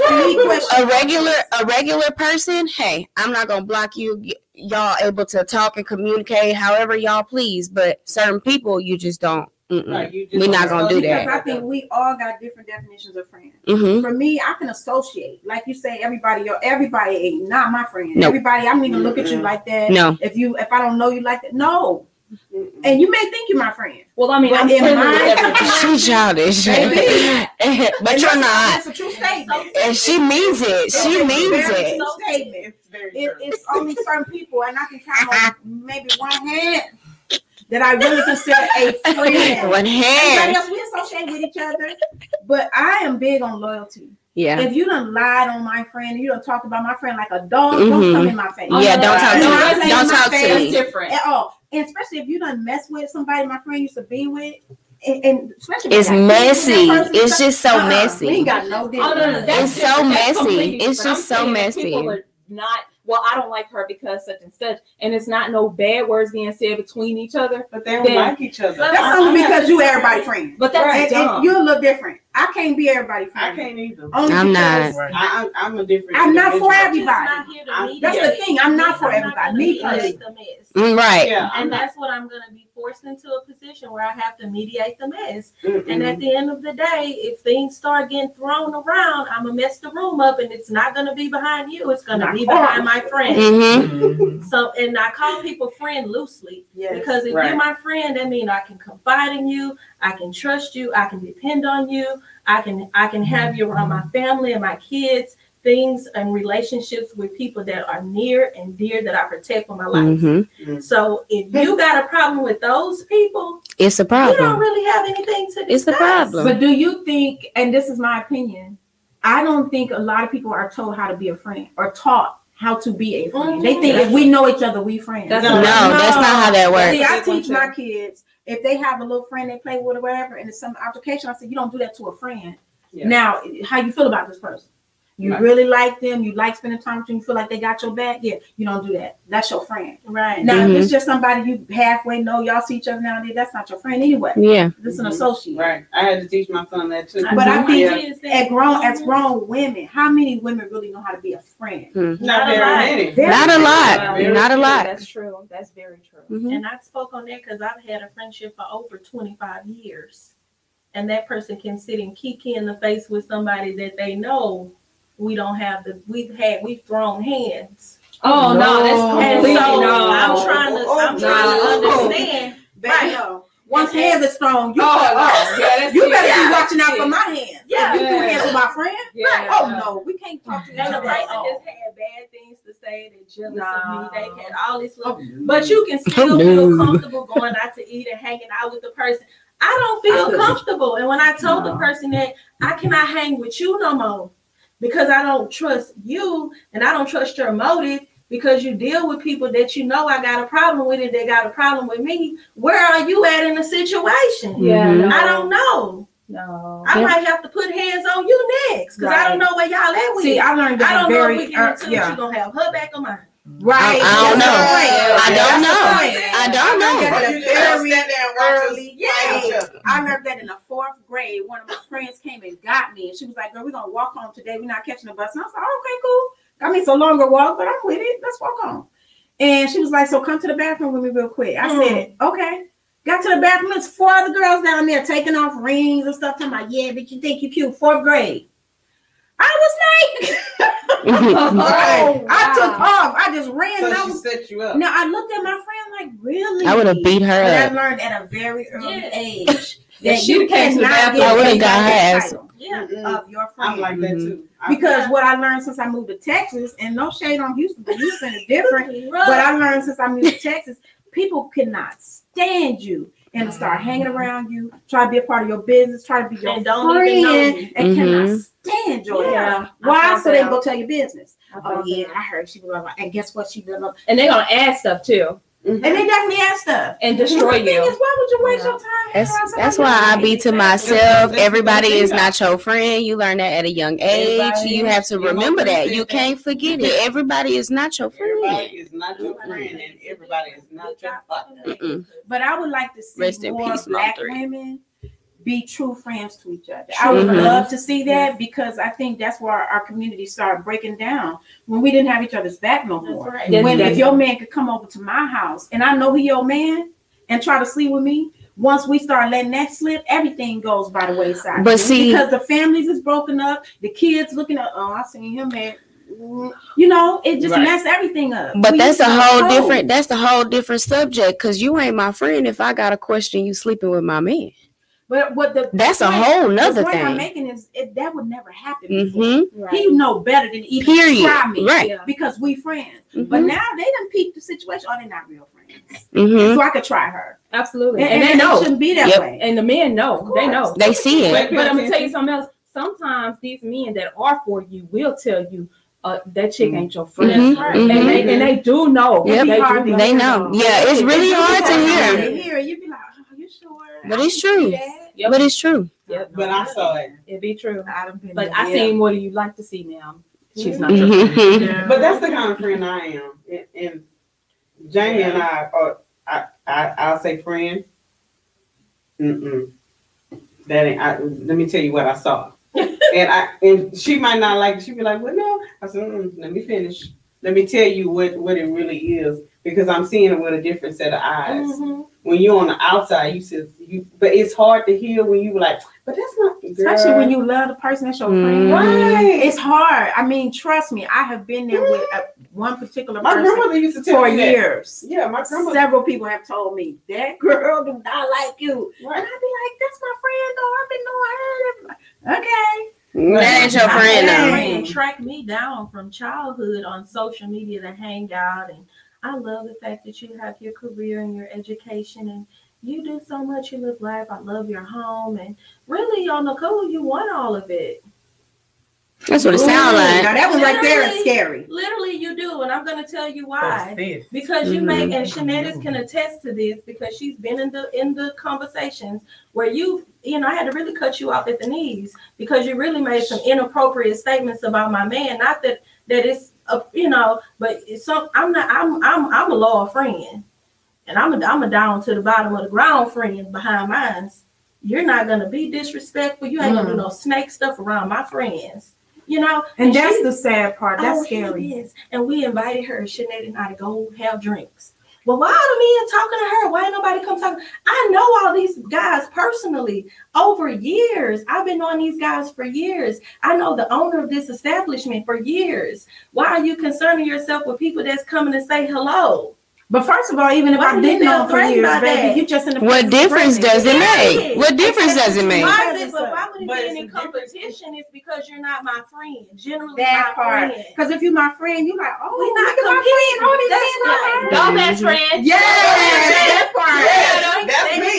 a regular, a regular person. Hey, I'm not gonna block you. Y- Y'all able to talk and communicate however y'all please, but certain people you just don't. Right, you just We're not gonna do Because that. I think we all got different definitions of friends. Mm-hmm. For me, I can associate, like you say, everybody. Yo, everybody ain't not my friend. Nope. Everybody, I don't even look at you like that. No. If you, if I don't know you like that, no. Mm-mm. And you may think you're my friend, Well, I mean, But I'm in my- with everybody. She's childish, but you're not. That's a true statement. And she means it. She It's a means very it. statement. It's very It, it's only certain people, and I can count on maybe one hand that I really consider a friend. One Everybody hand. else, we associate with each other, but I am big on loyalty. Yeah. If you done lied on my friend, you don't talk about my friend like a dog, don't Mhm. come in my face. Yeah, don't talk to No, me. I'm Don't talk to me. different. At all. And especially if you done mess with somebody my friend used to be with, and, and especially It's you got kids with that messy. person, It's just so uh-uh, messy. We ain't got no Oh, no, no, business. that's It's so messy. It's different. just I'm so messy. People are not. Well, I don't like her because such and such, and it's not no bad words being said between each other. But they don't Then- like each other. That's only because have- you everybody friend. But that's And, dumb. and you look different. I can't be everybody I can't either. Only I'm because Right. I, I, I'm a different. I'm not for everybody. Not here to I'm- mediate. That's the thing, I'm not for I'm everybody. gonna Me mediate personally. the mess. Mm, Right. Yeah. I'm And not, that's what I'm going to be forced into a position where I have to mediate the mess. mm-mm. And at the end of the day, if things start getting thrown around, I'm gonna mess the room up, and it's not gonna be behind you. It's gonna Not be behind us. my friend. Mm-hmm. Mhm. So, and I call people friend loosely Yes. because if Right. you're my friend, that means I can confide in you, I can trust you, I can depend on you, I can I can have mm-hmm. you around my family and my kids. Things and relationships with people that are near and dear that I protect for my life. Mm-hmm. mm-hmm. So if you got a problem with those people, It's a problem. you don't really have anything to discuss. It's the problem. But do you think, and this is my opinion, I don't think a lot of people are told how to be a friend or taught how to be a friend. They think if mm-hmm. we know each other, we friends. That's No, that's not how that works. See, I teach my kids if they have a little friend they play with or whatever, and it's some altercation, I said, you don't do that to a friend. Yeah. Now, how you feel about this person? You Right. really like them. You like spending time with them. You feel like they got your back. Yeah, you don't do that. That's your friend. Right. Now, Mhm. if it's just somebody you halfway know, y'all see each other now and then, that's not your friend anyway. Yeah. This is an Mhm. associate. Right. I had to teach my son that too. But I think Yeah. As grown, as grown women, how many women really know how to be a friend? not Not a very lot. many. Very Not a lot. Very Not a few. lot. That's true. That's very true. Mhm. And I spoke on that because I've had a friendship for over 25 years. And that person can sit and kiki in the face with somebody that they know we don't have the we've had we've thrown hands. Oh no, No. that's And completely so no. I'm trying to I'm Oh, trying no. to understand Baby, no. Once And- hands are strong, you, Oh, oh, yeah, that's you better Yeah, be watching out for my hands. Yeah. If you threw Yeah. hands with my friend, Yeah. oh no, we can't talk to each And the other. person at just had bad things to say. They're jealous of me. They had all this little, Oh, but you can still Oh, feel comfortable going out to eat and hanging out with the person. I don't feel couldn't. comfortable. And when I told the person that I cannot hang with you no more because I don't trust you and I don't trust your motive because you deal with people that you know I got a problem with and they got a problem with me. Where are you at in the situation? Yeah, Mhm. no, I don't know. No. I Yeah. might have to put hands on you next because I don't know where y'all at with See. I learned that I don't know if we get uh, into it. yeah. You're gonna have her back on mine. Right. I- I don't That's know. the. I don't That's know. I don't know. learned that Or at you a just gotta very stand there and watch us early fight each age. other. I learned that in the fourth grade. One of my friends came and got me, and she was like, "Girl, we're gonna walk home today. We're not catching the bus." And I was like, "Okay, cool. I mean, it's a longer walk, but I'm with it. Let's walk home." And she was like, "So come to the bathroom with me real quick." I Mm. said, "Okay." Got to the bathroom. There's four other girls down there taking off rings and stuff. Talking about, "Yeah, but you think you cute?" Fourth grade. I was like, Oh, I took off. I just ran. So and I was set you up. now I looked at my friend like, really? I would have beat But her I up. learned at a very early Yeah. age that she you came to the cannot bathroom. get I would've got her ass. Yeah. Of your friend. I'm like that too. I- because what I learned since I moved to Texas, and no shade on Houston, but Houston is different. but I learned since I moved to Texas, people cannot stand you and start hanging around you, try to be a part of your business, try to be your And don't even know friend, you. and cannot Mhm. stand your Yeah. Why? So they that go tell your business. Oh yeah. I heard she was like, and guess what? She did. And they're gonna add stuff too Mhm. And they definitely ask stuff. and The destroy thing you. is, why would you waste Yeah. your time? That's that's why I be to myself. Everybody is not your friend. You learn that at a young age. Everybody You have to remember that. You can't forget it. Everybody is not your friend. Everybody is not your friend, and everybody is not your partner. But I would like to see Rest in more peace, black women be true friends to each other. I would True. love to see that because I think that's where our, our community started breaking down when we didn't have each other's back no more. That's right. That's When if exactly- your man could come over to my house and I know he your man and try to sleep with me, once we start letting that slip, everything goes by the wayside. But see- because the families is broken up, the kids looking at, oh, I seen him man. You know, it just Right. messed everything up. But We that's a whole different. That's a whole different subject. Cause you ain't my friend if I got a question. You sleeping with my man. But what the That's a point- whole the nother point I'm making is it, that would never happen. Mm-hmm. He know better than even Period. try me, Right. Yeah. Because we friends. But Mhm. now they done peeped the situation. Oh, they're not real friends. Mm-hmm. So I could try her, Absolutely. and, And, and they it know. shouldn't be that Yep. way. And the men know. They know. They see it. But- But I'm gonna tell you something else. Sometimes these men that are for you will tell you, uh, that chick ain't your friend. Mhm, right. mhm. And, they, and they do know. Yep. They, do to know. They know. Yeah, it's really hard to hear. To hear, you'd be like, "Oh, you sure?" But it's true. that. Yep. But it's true. Yep. But I saw it. It be true. I done been Like I yeah. seen what do you like to see now. She's not your. Yeah. But that's the kind of friend I am. And, and Jamie and I are, I, I, I'll say friend. Mm-mm. That ain't, I, let me tell you what I saw. and I, and she might not like it. She'd be like, well, no. I said, mm, let me finish. Let me tell you what, what it really is because I'm seeing it with a different set of eyes. Mhm. When you're on the outside, you said, you, but it's hard to hear when you were like, but that's not, Especially when you love the person that's your friend. Right. It's hard. I mean, trust me, I have been there with uh, one particular My person grandmother used to tell for me that. years. Yeah, my grandmother. Several people have told me that girl do not like you. Right. And I'd be like, that's my friend though. I've been knowing her. Okay. That ain't your friend Hey. now. friend tracked me down from childhood on social media to hang out and I love the fact that you have your career and your education and you do so much, you live life. I love your home and really on the cool, you want all of it. That's what it sounds like. Now that one right there is scary. Literally you do, and I'm gonna tell you why. Because you Mhm. make and Shanettis can attest to this because she's been in the in the conversations where you you know I had to really cut you off at the knees because you really made some inappropriate statements about my man. Not that that it's a you know, but it's some I'm not I'm I'm I'm a loyal friend, and I'm a I'm a down to the bottom of the ground friend behind mine. You're not gonna be disrespectful. You ain't gonna do mm. no snake stuff around my friends. You know, And she- that's the sad part. That's Oh, scary. And we invited her, Sinead and I, to go have drinks. But why are the men talking to her? Why ain't nobody come talking? I know all these guys personally over years. I've been knowing these guys for years. I know the owner of this establishment for years. Why are you concerning yourself with people that's coming to say hello? But first of all, even if Why I didn't feel know for years, baby, that? you just in the What difference does it make? What difference does it make? Why Because is it, but a- why would it but be it's any competition? It's because you're not my friend. Generally, That my part. friend. Because if you're my friend, you're like, oh, We look not at my friend. All these That's men love right. Y'all best friend. Yes, that part. Yeah, that's me.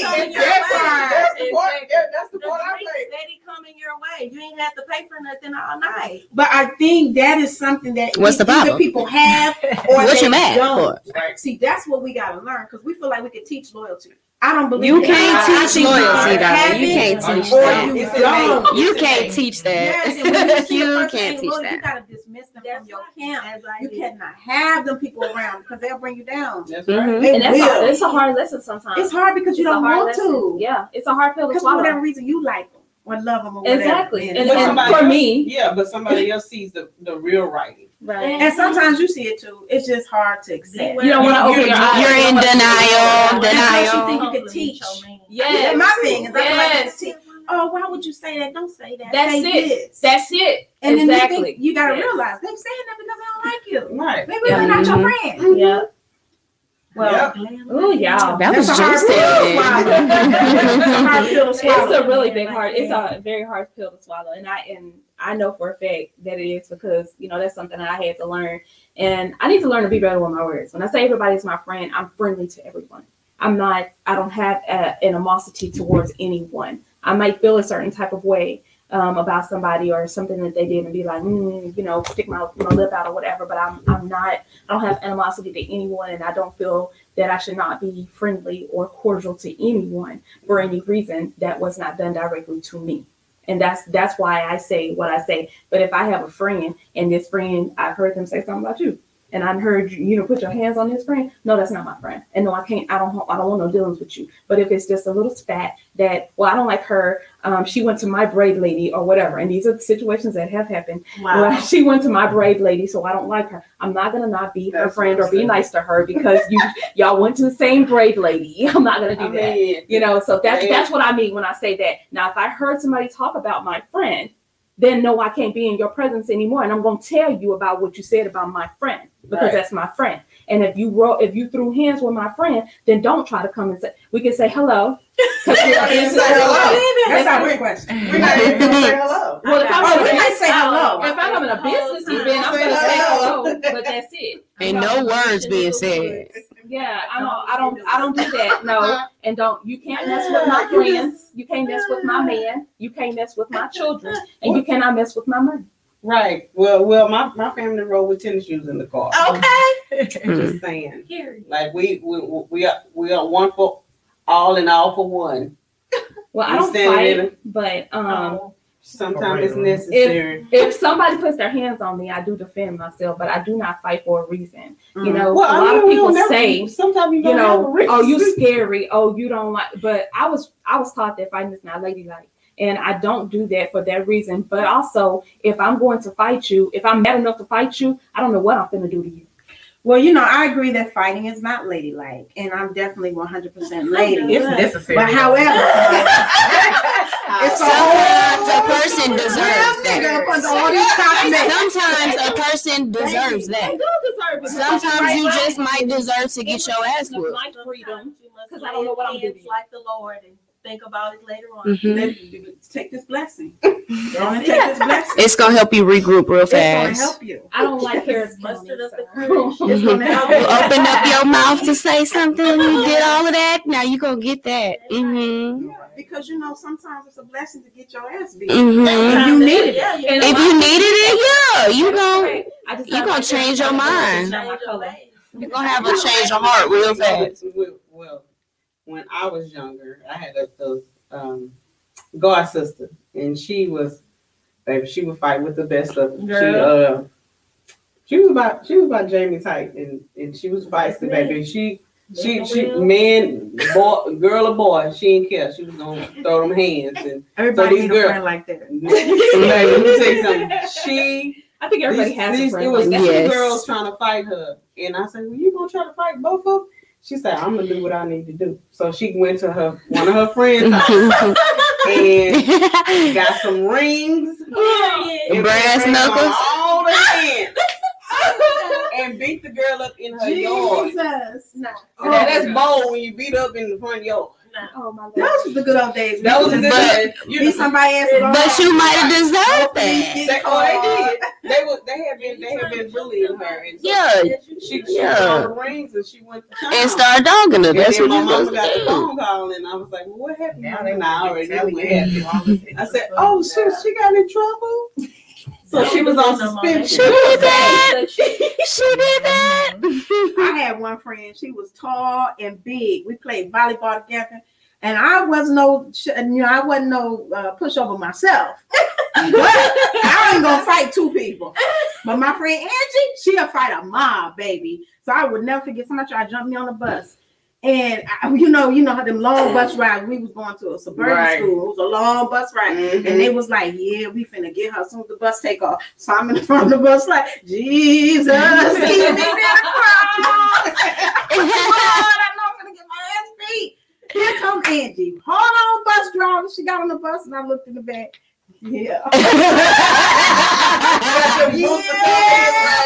Coming your That way. part. That's the part. Exactly. Yeah, that's the The part I drink play. steady coming your way. You ain't have to pay for nothing all night. But I think that is something that What's the either problem? people have or What they you mad don't. for? Right. See, that's what we gotta learn because we feel like we could teach loyalty. I don't believe You that. can't I teach think loyalty, you You can't teach that. you don't. You can't teach that. and you you can't teach that. You gotta dismiss them That's from your camp. As You did. cannot have them people around because they'll bring you down. That's right. Mhm. They And that's will. a, it's a hard lesson sometimes. It's hard because you It's a don't hard want lesson. to. Yeah, it's a hard pill to Because for whatever reason you like them or love them or whatever. Exactly. And, And- and somebody for else- me- yeah, but somebody else sees the, the real writing. Right. and sometimes you see it too. It's just hard to accept. You don't want to open your eyes. You're in don't denial, That's how she denial. think you can teach. Yes. That's my thing. Is I like you can teach. Oh, why would you say that? Don't say that. That's say it. This. That's it. and then exactly. you, think, you gotta Yes. realize they're saying that because they don't like you. Right. Maybe Yeah. they're not your Mhm. friend. Yeah. Well, Yep. Oh, y'all. That That's was a hard just pill to swallow. A hard pill to It's a really big hard. It's a very hard pill to swallow, and I and I know for a fact that it is because you know that's something that I had to learn, and I need to learn to be better with my words. When I say everybody's my friend, I'm friendly to everyone. I'm not. I don't have a, an animosity towards anyone. I might feel a certain type of way um, about somebody or something that they did and be like, mm, you know, stick my, my lip out or whatever. But I'm I'm not. I don't have animosity to anyone, and I don't feel that I should not be friendly or cordial to anyone for any reason that was not done directly to me. And that's that's why I say what I say. But if I have a friend and this friend, I heard them say something about you, and I heard you, you know, put your hands on this friend. No, that's not my friend. And no, I can't. I don't. I don't want no dealings with you. But if it's just a little spat that, well, I don't like her. Um, she went to my braid lady or whatever. And these are the situations that have happened. Well, she went to my braid lady, so I don't like her. I'm not gonna not be her friend or be nice to her because you y'all went to the same braid lady. I'm not gonna do I that. mean, You know, so that's that's what I mean when I say that. Now, if I heard somebody talk about my friend, then no, I can't be in your presence anymore, and I'm gonna tell you about what you said about my friend because Right. that's my friend. And if you wrote, if you threw hands with my friend, then don't try to come and say. We can say hello. 'Cause we are Say business hello. That's If- not a question. We're not even gonna say hello. Well, if I'm Oh, in a we might say hello. If I'm having a business oh, event, I'm gonna say hello. hello, but that's it. Ain't no words being said. Yeah, I don't, I don't, I don't do that. No, and don't. You can't mess with my friends. You can't mess with my man. You can't mess with my children, and you cannot mess with my money. Right. Well, well, my, my family rode with tennis shoes in the car. Okay. Just saying. Here. Like we we we are we are one for all and all for one. Well, I You don't standing in fight, but um, Sometimes it's necessary. if somebody puts their hands on me, I do defend myself, but I do not fight for a reason. You Mm. know, Well, a I lot mean, of people never- say, sometimes you, you don't have a know, reason. oh, you scary. Oh, you don't like. But I was, I was taught that fighting is not ladylike, and I don't do that for that reason. But also, if I'm going to fight you, if I'm mad enough to fight you, I don't know what I'm gonna do to you. Well, you know, I agree that fighting is not ladylike, and I'm definitely 100% lady. It's necessary. But however, it's a Sometimes a whole person deserves that. Up under all these cosmetics. Sometimes a person deserves that. I do deserve it. Sometimes you just might deserve to get your ass Of whooped. my freedom. Because 'Cause I don't know what I'm doing. Like the Lord and think about it later on. Mhm. Let- Take this blessing. Go on and take this blessing. It's gonna help you regroup real fast. It's gonna fast. help you. I don't like Harris Mustered up the County, courage. It's gonna help You you. open up your mouth to say something. You did all of that. Now you gonna get that. hmm Because you know, sometimes it's a blessing to get your ass beat. hmm If you needed it. Yeah, you And If you needed it, yeah, you gon' I just you gonna like change your mind. it's not my color. you gonna have a change of heart real fast. Well, well, when I was younger, I had a, a um, god sister, and she was, baby, she would fight with the best of them. She, uh, she was about she was about Jamie's height, and and she was feisty, baby. She she she man, boy, girl or boy, she didn't care. She was gonna throw them hands and Everybody these need girls- like that. baby, let me tell you something. She I think everybody these- has these- a It was like two. Yes. girls trying to fight her, and I said, "Well, you gonna try to fight both of them?" She said, "I'm gonna do what I need to do." So she went to her one of her friends' and got some rings, and Brass put rings on knuckles? all the hands, and beat the girl up in her yard. Jesus. Oh, no. And that- that's bold when you beat up in the front yard. Oh my God. Those was the good old days. That was a good. But, you beat know, somebody ass. But you might have deserved that. they, oh, they did. They were. They had been. They had been bullying her. And so Yeah, She, she Yeah. yeah. the rings and she went to town. and start dogging her. And That's then what my you're mama got to the phone call and I was like, well, what happened? Now Now they they I to already tell knew what happened. I said, oh shoot, she got in trouble. So she was on She suspension. did that. She did that. I had one friend. She was tall and big. We played volleyball together, and I was no, you know, I wasn't no uh, pushover myself. but I ain't gonna fight two people. But my friend Angie, she'll fight a mob, baby. So I would never forget. Somebody tried to jump me on the bus. And I, you know, you know how them long bus rides. We was going to a suburban Right. school. It was a long bus ride, Mhm. and they was like, "Yeah, we finna get her as soon as the bus take off." So I'm in the front of the bus, like, "Jesus, me cross." Lord, I know I'm gonna get my ass beat. Here comes Angie. Hold on, bus driver. She got on the bus, and I looked in the back. Yeah. yeah,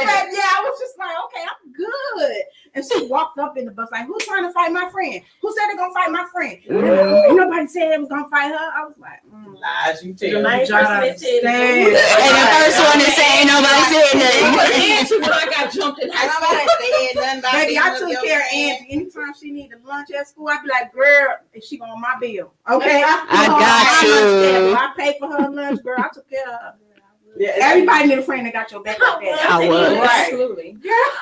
but yeah, I was just like, okay, I'm good. And she walked up in the bus like, who's trying to fight my friend? Who said they're gonna fight my friend? Ain't nobody said they was gonna fight her. I was like, mm. Lies you The tell. nice John person that said And the first one to say ain't nobody said nothing. Angie, when I got jumped in high school. Nobody said nothing Baby, I took care of friend. Angie. Anytime she needed lunch at school, I'd be like, girl, is she on my bill? Okay. I Oh, got you. I paid for her lunch, girl. I took care of her. Yeah, Everybody need a friend that got your back like that. I was. Right. Absolutely.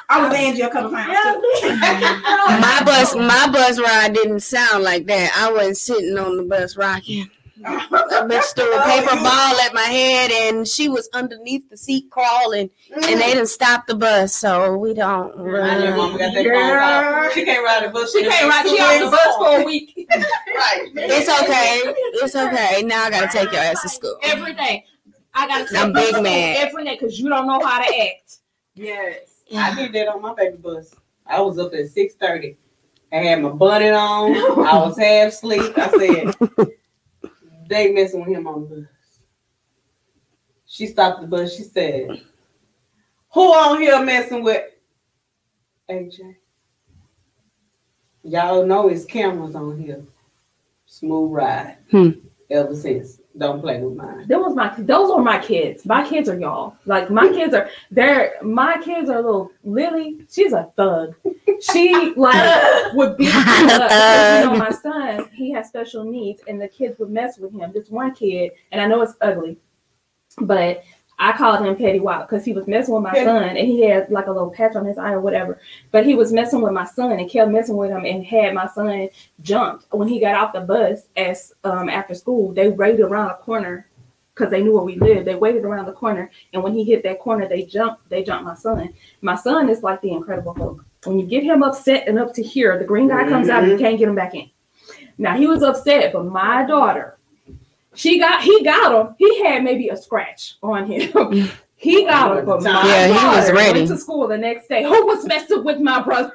I was Angie a couple times too. My bus, my bus ride didn't sound like that. I wasn't sitting on the bus rocking. A bitch threw a paper oh. ball at my head, and she was underneath the seat crawling, and they didn't stop the bus, so we don't. I know your mama got that Girl. phone. She can't ride the bus. She can't ride. She off the bus for a week Right. It's okay. It's okay. Now I gotta take your ass to school. every day. I gotta take I'm you big to school mad. every day because you don't know how to act. Yes. I did that on my baby bus. I was up at six thirty. I had my bunny on. I was half asleep. I said, "They messing with him on the bus." She stopped the bus. She said, "Who on here messing with AJ?" Y'all know his cameras on here. Smooth ride. Hmm. Ever since, don't play with mine. That was my those are my kids. My kids are y'all. Like my kids are they're my kids are little Lily, she's a thug. She like would beat up. You know, my son, he has special needs and the kids would mess with him. This one kid, and I know it's ugly, but I called him Petty Wild because he was messing with my Petty. son and he had like a little patch on his eye or whatever. But he was messing with my son and kept messing with him and had my son jumped when he got off the bus as um, after school. They waited around a corner because they knew where we lived. They waited around the corner, and when he hit that corner, they jumped. They jumped my son. My son is like the Incredible Hulk. When you get him upset and up to here, the green guy comes out. You can't get him back in. Now he was upset, but my daughter, she got he got him. He had maybe a scratch on him. He got him, but my Yeah, he was ready. Went to school the next day. Who was messing with my brother?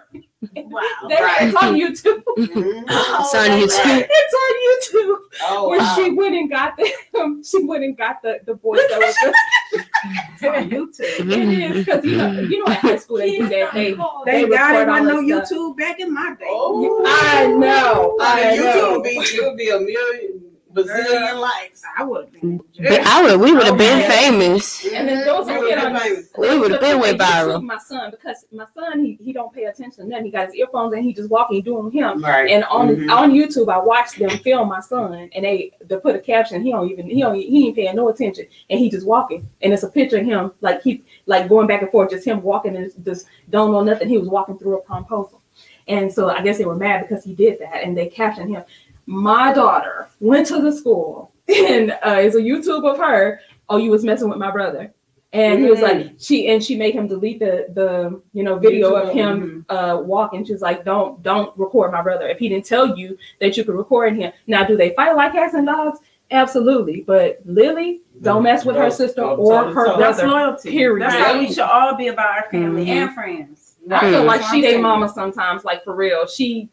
Wow. They, It's on YouTube. It's on YouTube. It's on YouTube. Oh, when wow. she went and got the, um, she went and got the the boys that was just It's on YouTube. it is because you know you know at high school they do that they They They got it. record Wasn't no that stuff. YouTube back in my day. Oh. I know I On YouTube know would be it would be a million bazillion likes. I would have been. I would. We would have been famous. and then those You who would get be on famous. We would have been with viral. My son because my son he, he don't pay attention to nothing. He got his earphones and he just walking doing him. Right. And on Mhm. on YouTube, I watched them film my son, and they they put a caption. He don't even he don't he ain't paying no attention, and he just walking, and it's a picture of him like he like going back and forth, just him walking and just don't know nothing. He was walking through a promposal, and so I guess they were mad because he did that, and they captioned him. My daughter went to the school, and uh, it's a YouTube of her. Oh, you was messing with my brother. And he was like, she and she made him delete the the you know video of him uh walking. She was like, don't don't record my brother. If he didn't tell you that you could record him. Now, do they fight like cats and dogs? Absolutely. But Lily, don't mess with her sister don't or tell- her tell- That's loyalty. Period. That's how we should all be about our family Mhm. and friends. I feel like That's she what they mama sometimes, like for real. She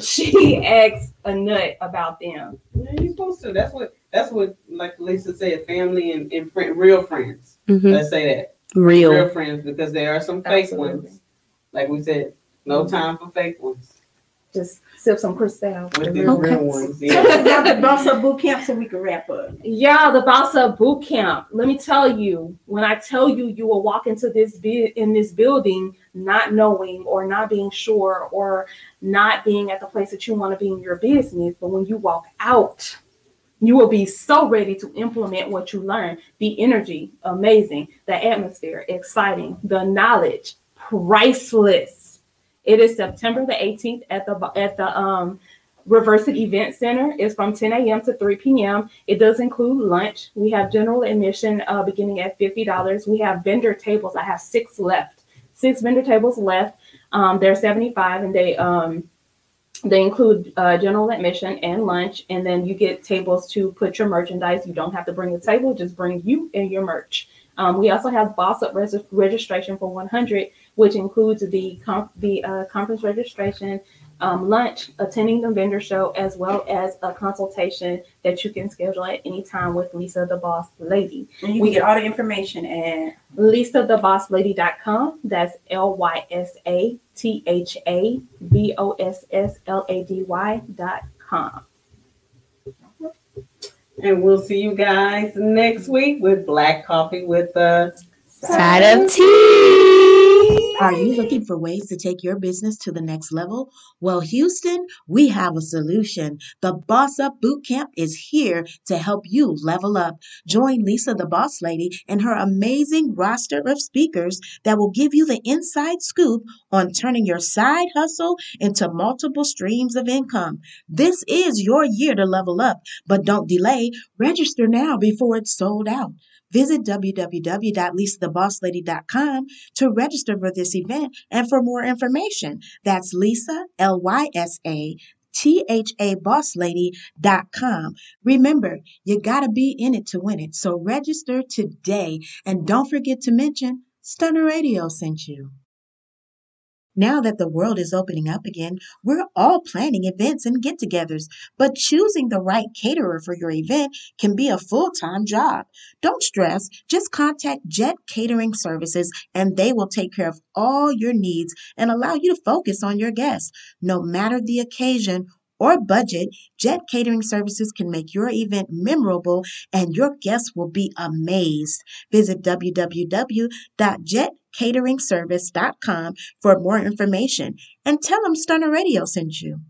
she acts a nut about them. Yeah, you're supposed to. That's what. That's what. Like Lysa said, family and, and friend, real friends. Mhm. Let's say that real Real. friends because there are some fake Absolutely. ones. like we said, no time for fake ones. Just sip some Cristal. With the Okay. real ones. Tell Yeah. us about the Boss Up Boot Camp so we can wrap up. Yeah, the Boss Up Boot Camp. Let me tell you, when I tell you, you will walk into this bi- in this building not knowing or not being sure or not being at the place that you want to be in your business. But when you walk out, you will be so ready to implement what you learn. The energy, amazing. The atmosphere, exciting. The knowledge, priceless. It is September the 18th at the at the um Reverse Event Center is from 10 a.m. to 3 p.m. It does include lunch. We have general admission uh, beginning at $50. We have vendor tables. I have six left, six vendor tables left. Um, they're 75 and they um, they include uh, general admission and lunch. And then you get tables to put your merchandise. You don't have to bring a table, just bring you and your merch. Um, we also have Boss Up res- registration for 100, which includes the com- the uh, conference registration, um, lunch, attending the vendor show, as well as a consultation that you can schedule at any time with Lysa the Boss Lady. And you We- can get all the information at LysaThaBossLady.com. That's L Y S A T H A B O S S L A D Y dot com. And we'll see you guys next week with Black Coffee with the Side of T. Are you looking for ways to take your business to the next level? Well, Houston, we have a solution. The Boss Up Boot Camp is here to help you level up. Join Lysa, the Boss Lady, and her amazing roster of speakers that will give you the inside scoop on turning your side hustle into multiple streams of income. This is your year to level up, but don't delay. Register now before it's sold out. Visit www.lysathabosslady.com to register for this event and for more information. That's Lysa, L Y S A T H A bosslady.com. Remember, you got to be in it to win it. So register today and don't forget to mention Stunner Radio sent you. Now that the world is opening up again, we're all planning events and get togethers, but choosing the right caterer for your event can be a full time job. Don't stress, just contact Jet Catering Services and they will take care of all your needs and allow you to focus on your guests. No matter the occasion or budget, Jet Catering Services can make your event memorable and your guests will be amazed. Visit www.jetcateringservice.com for more information and tell them Stunner Radio sent you.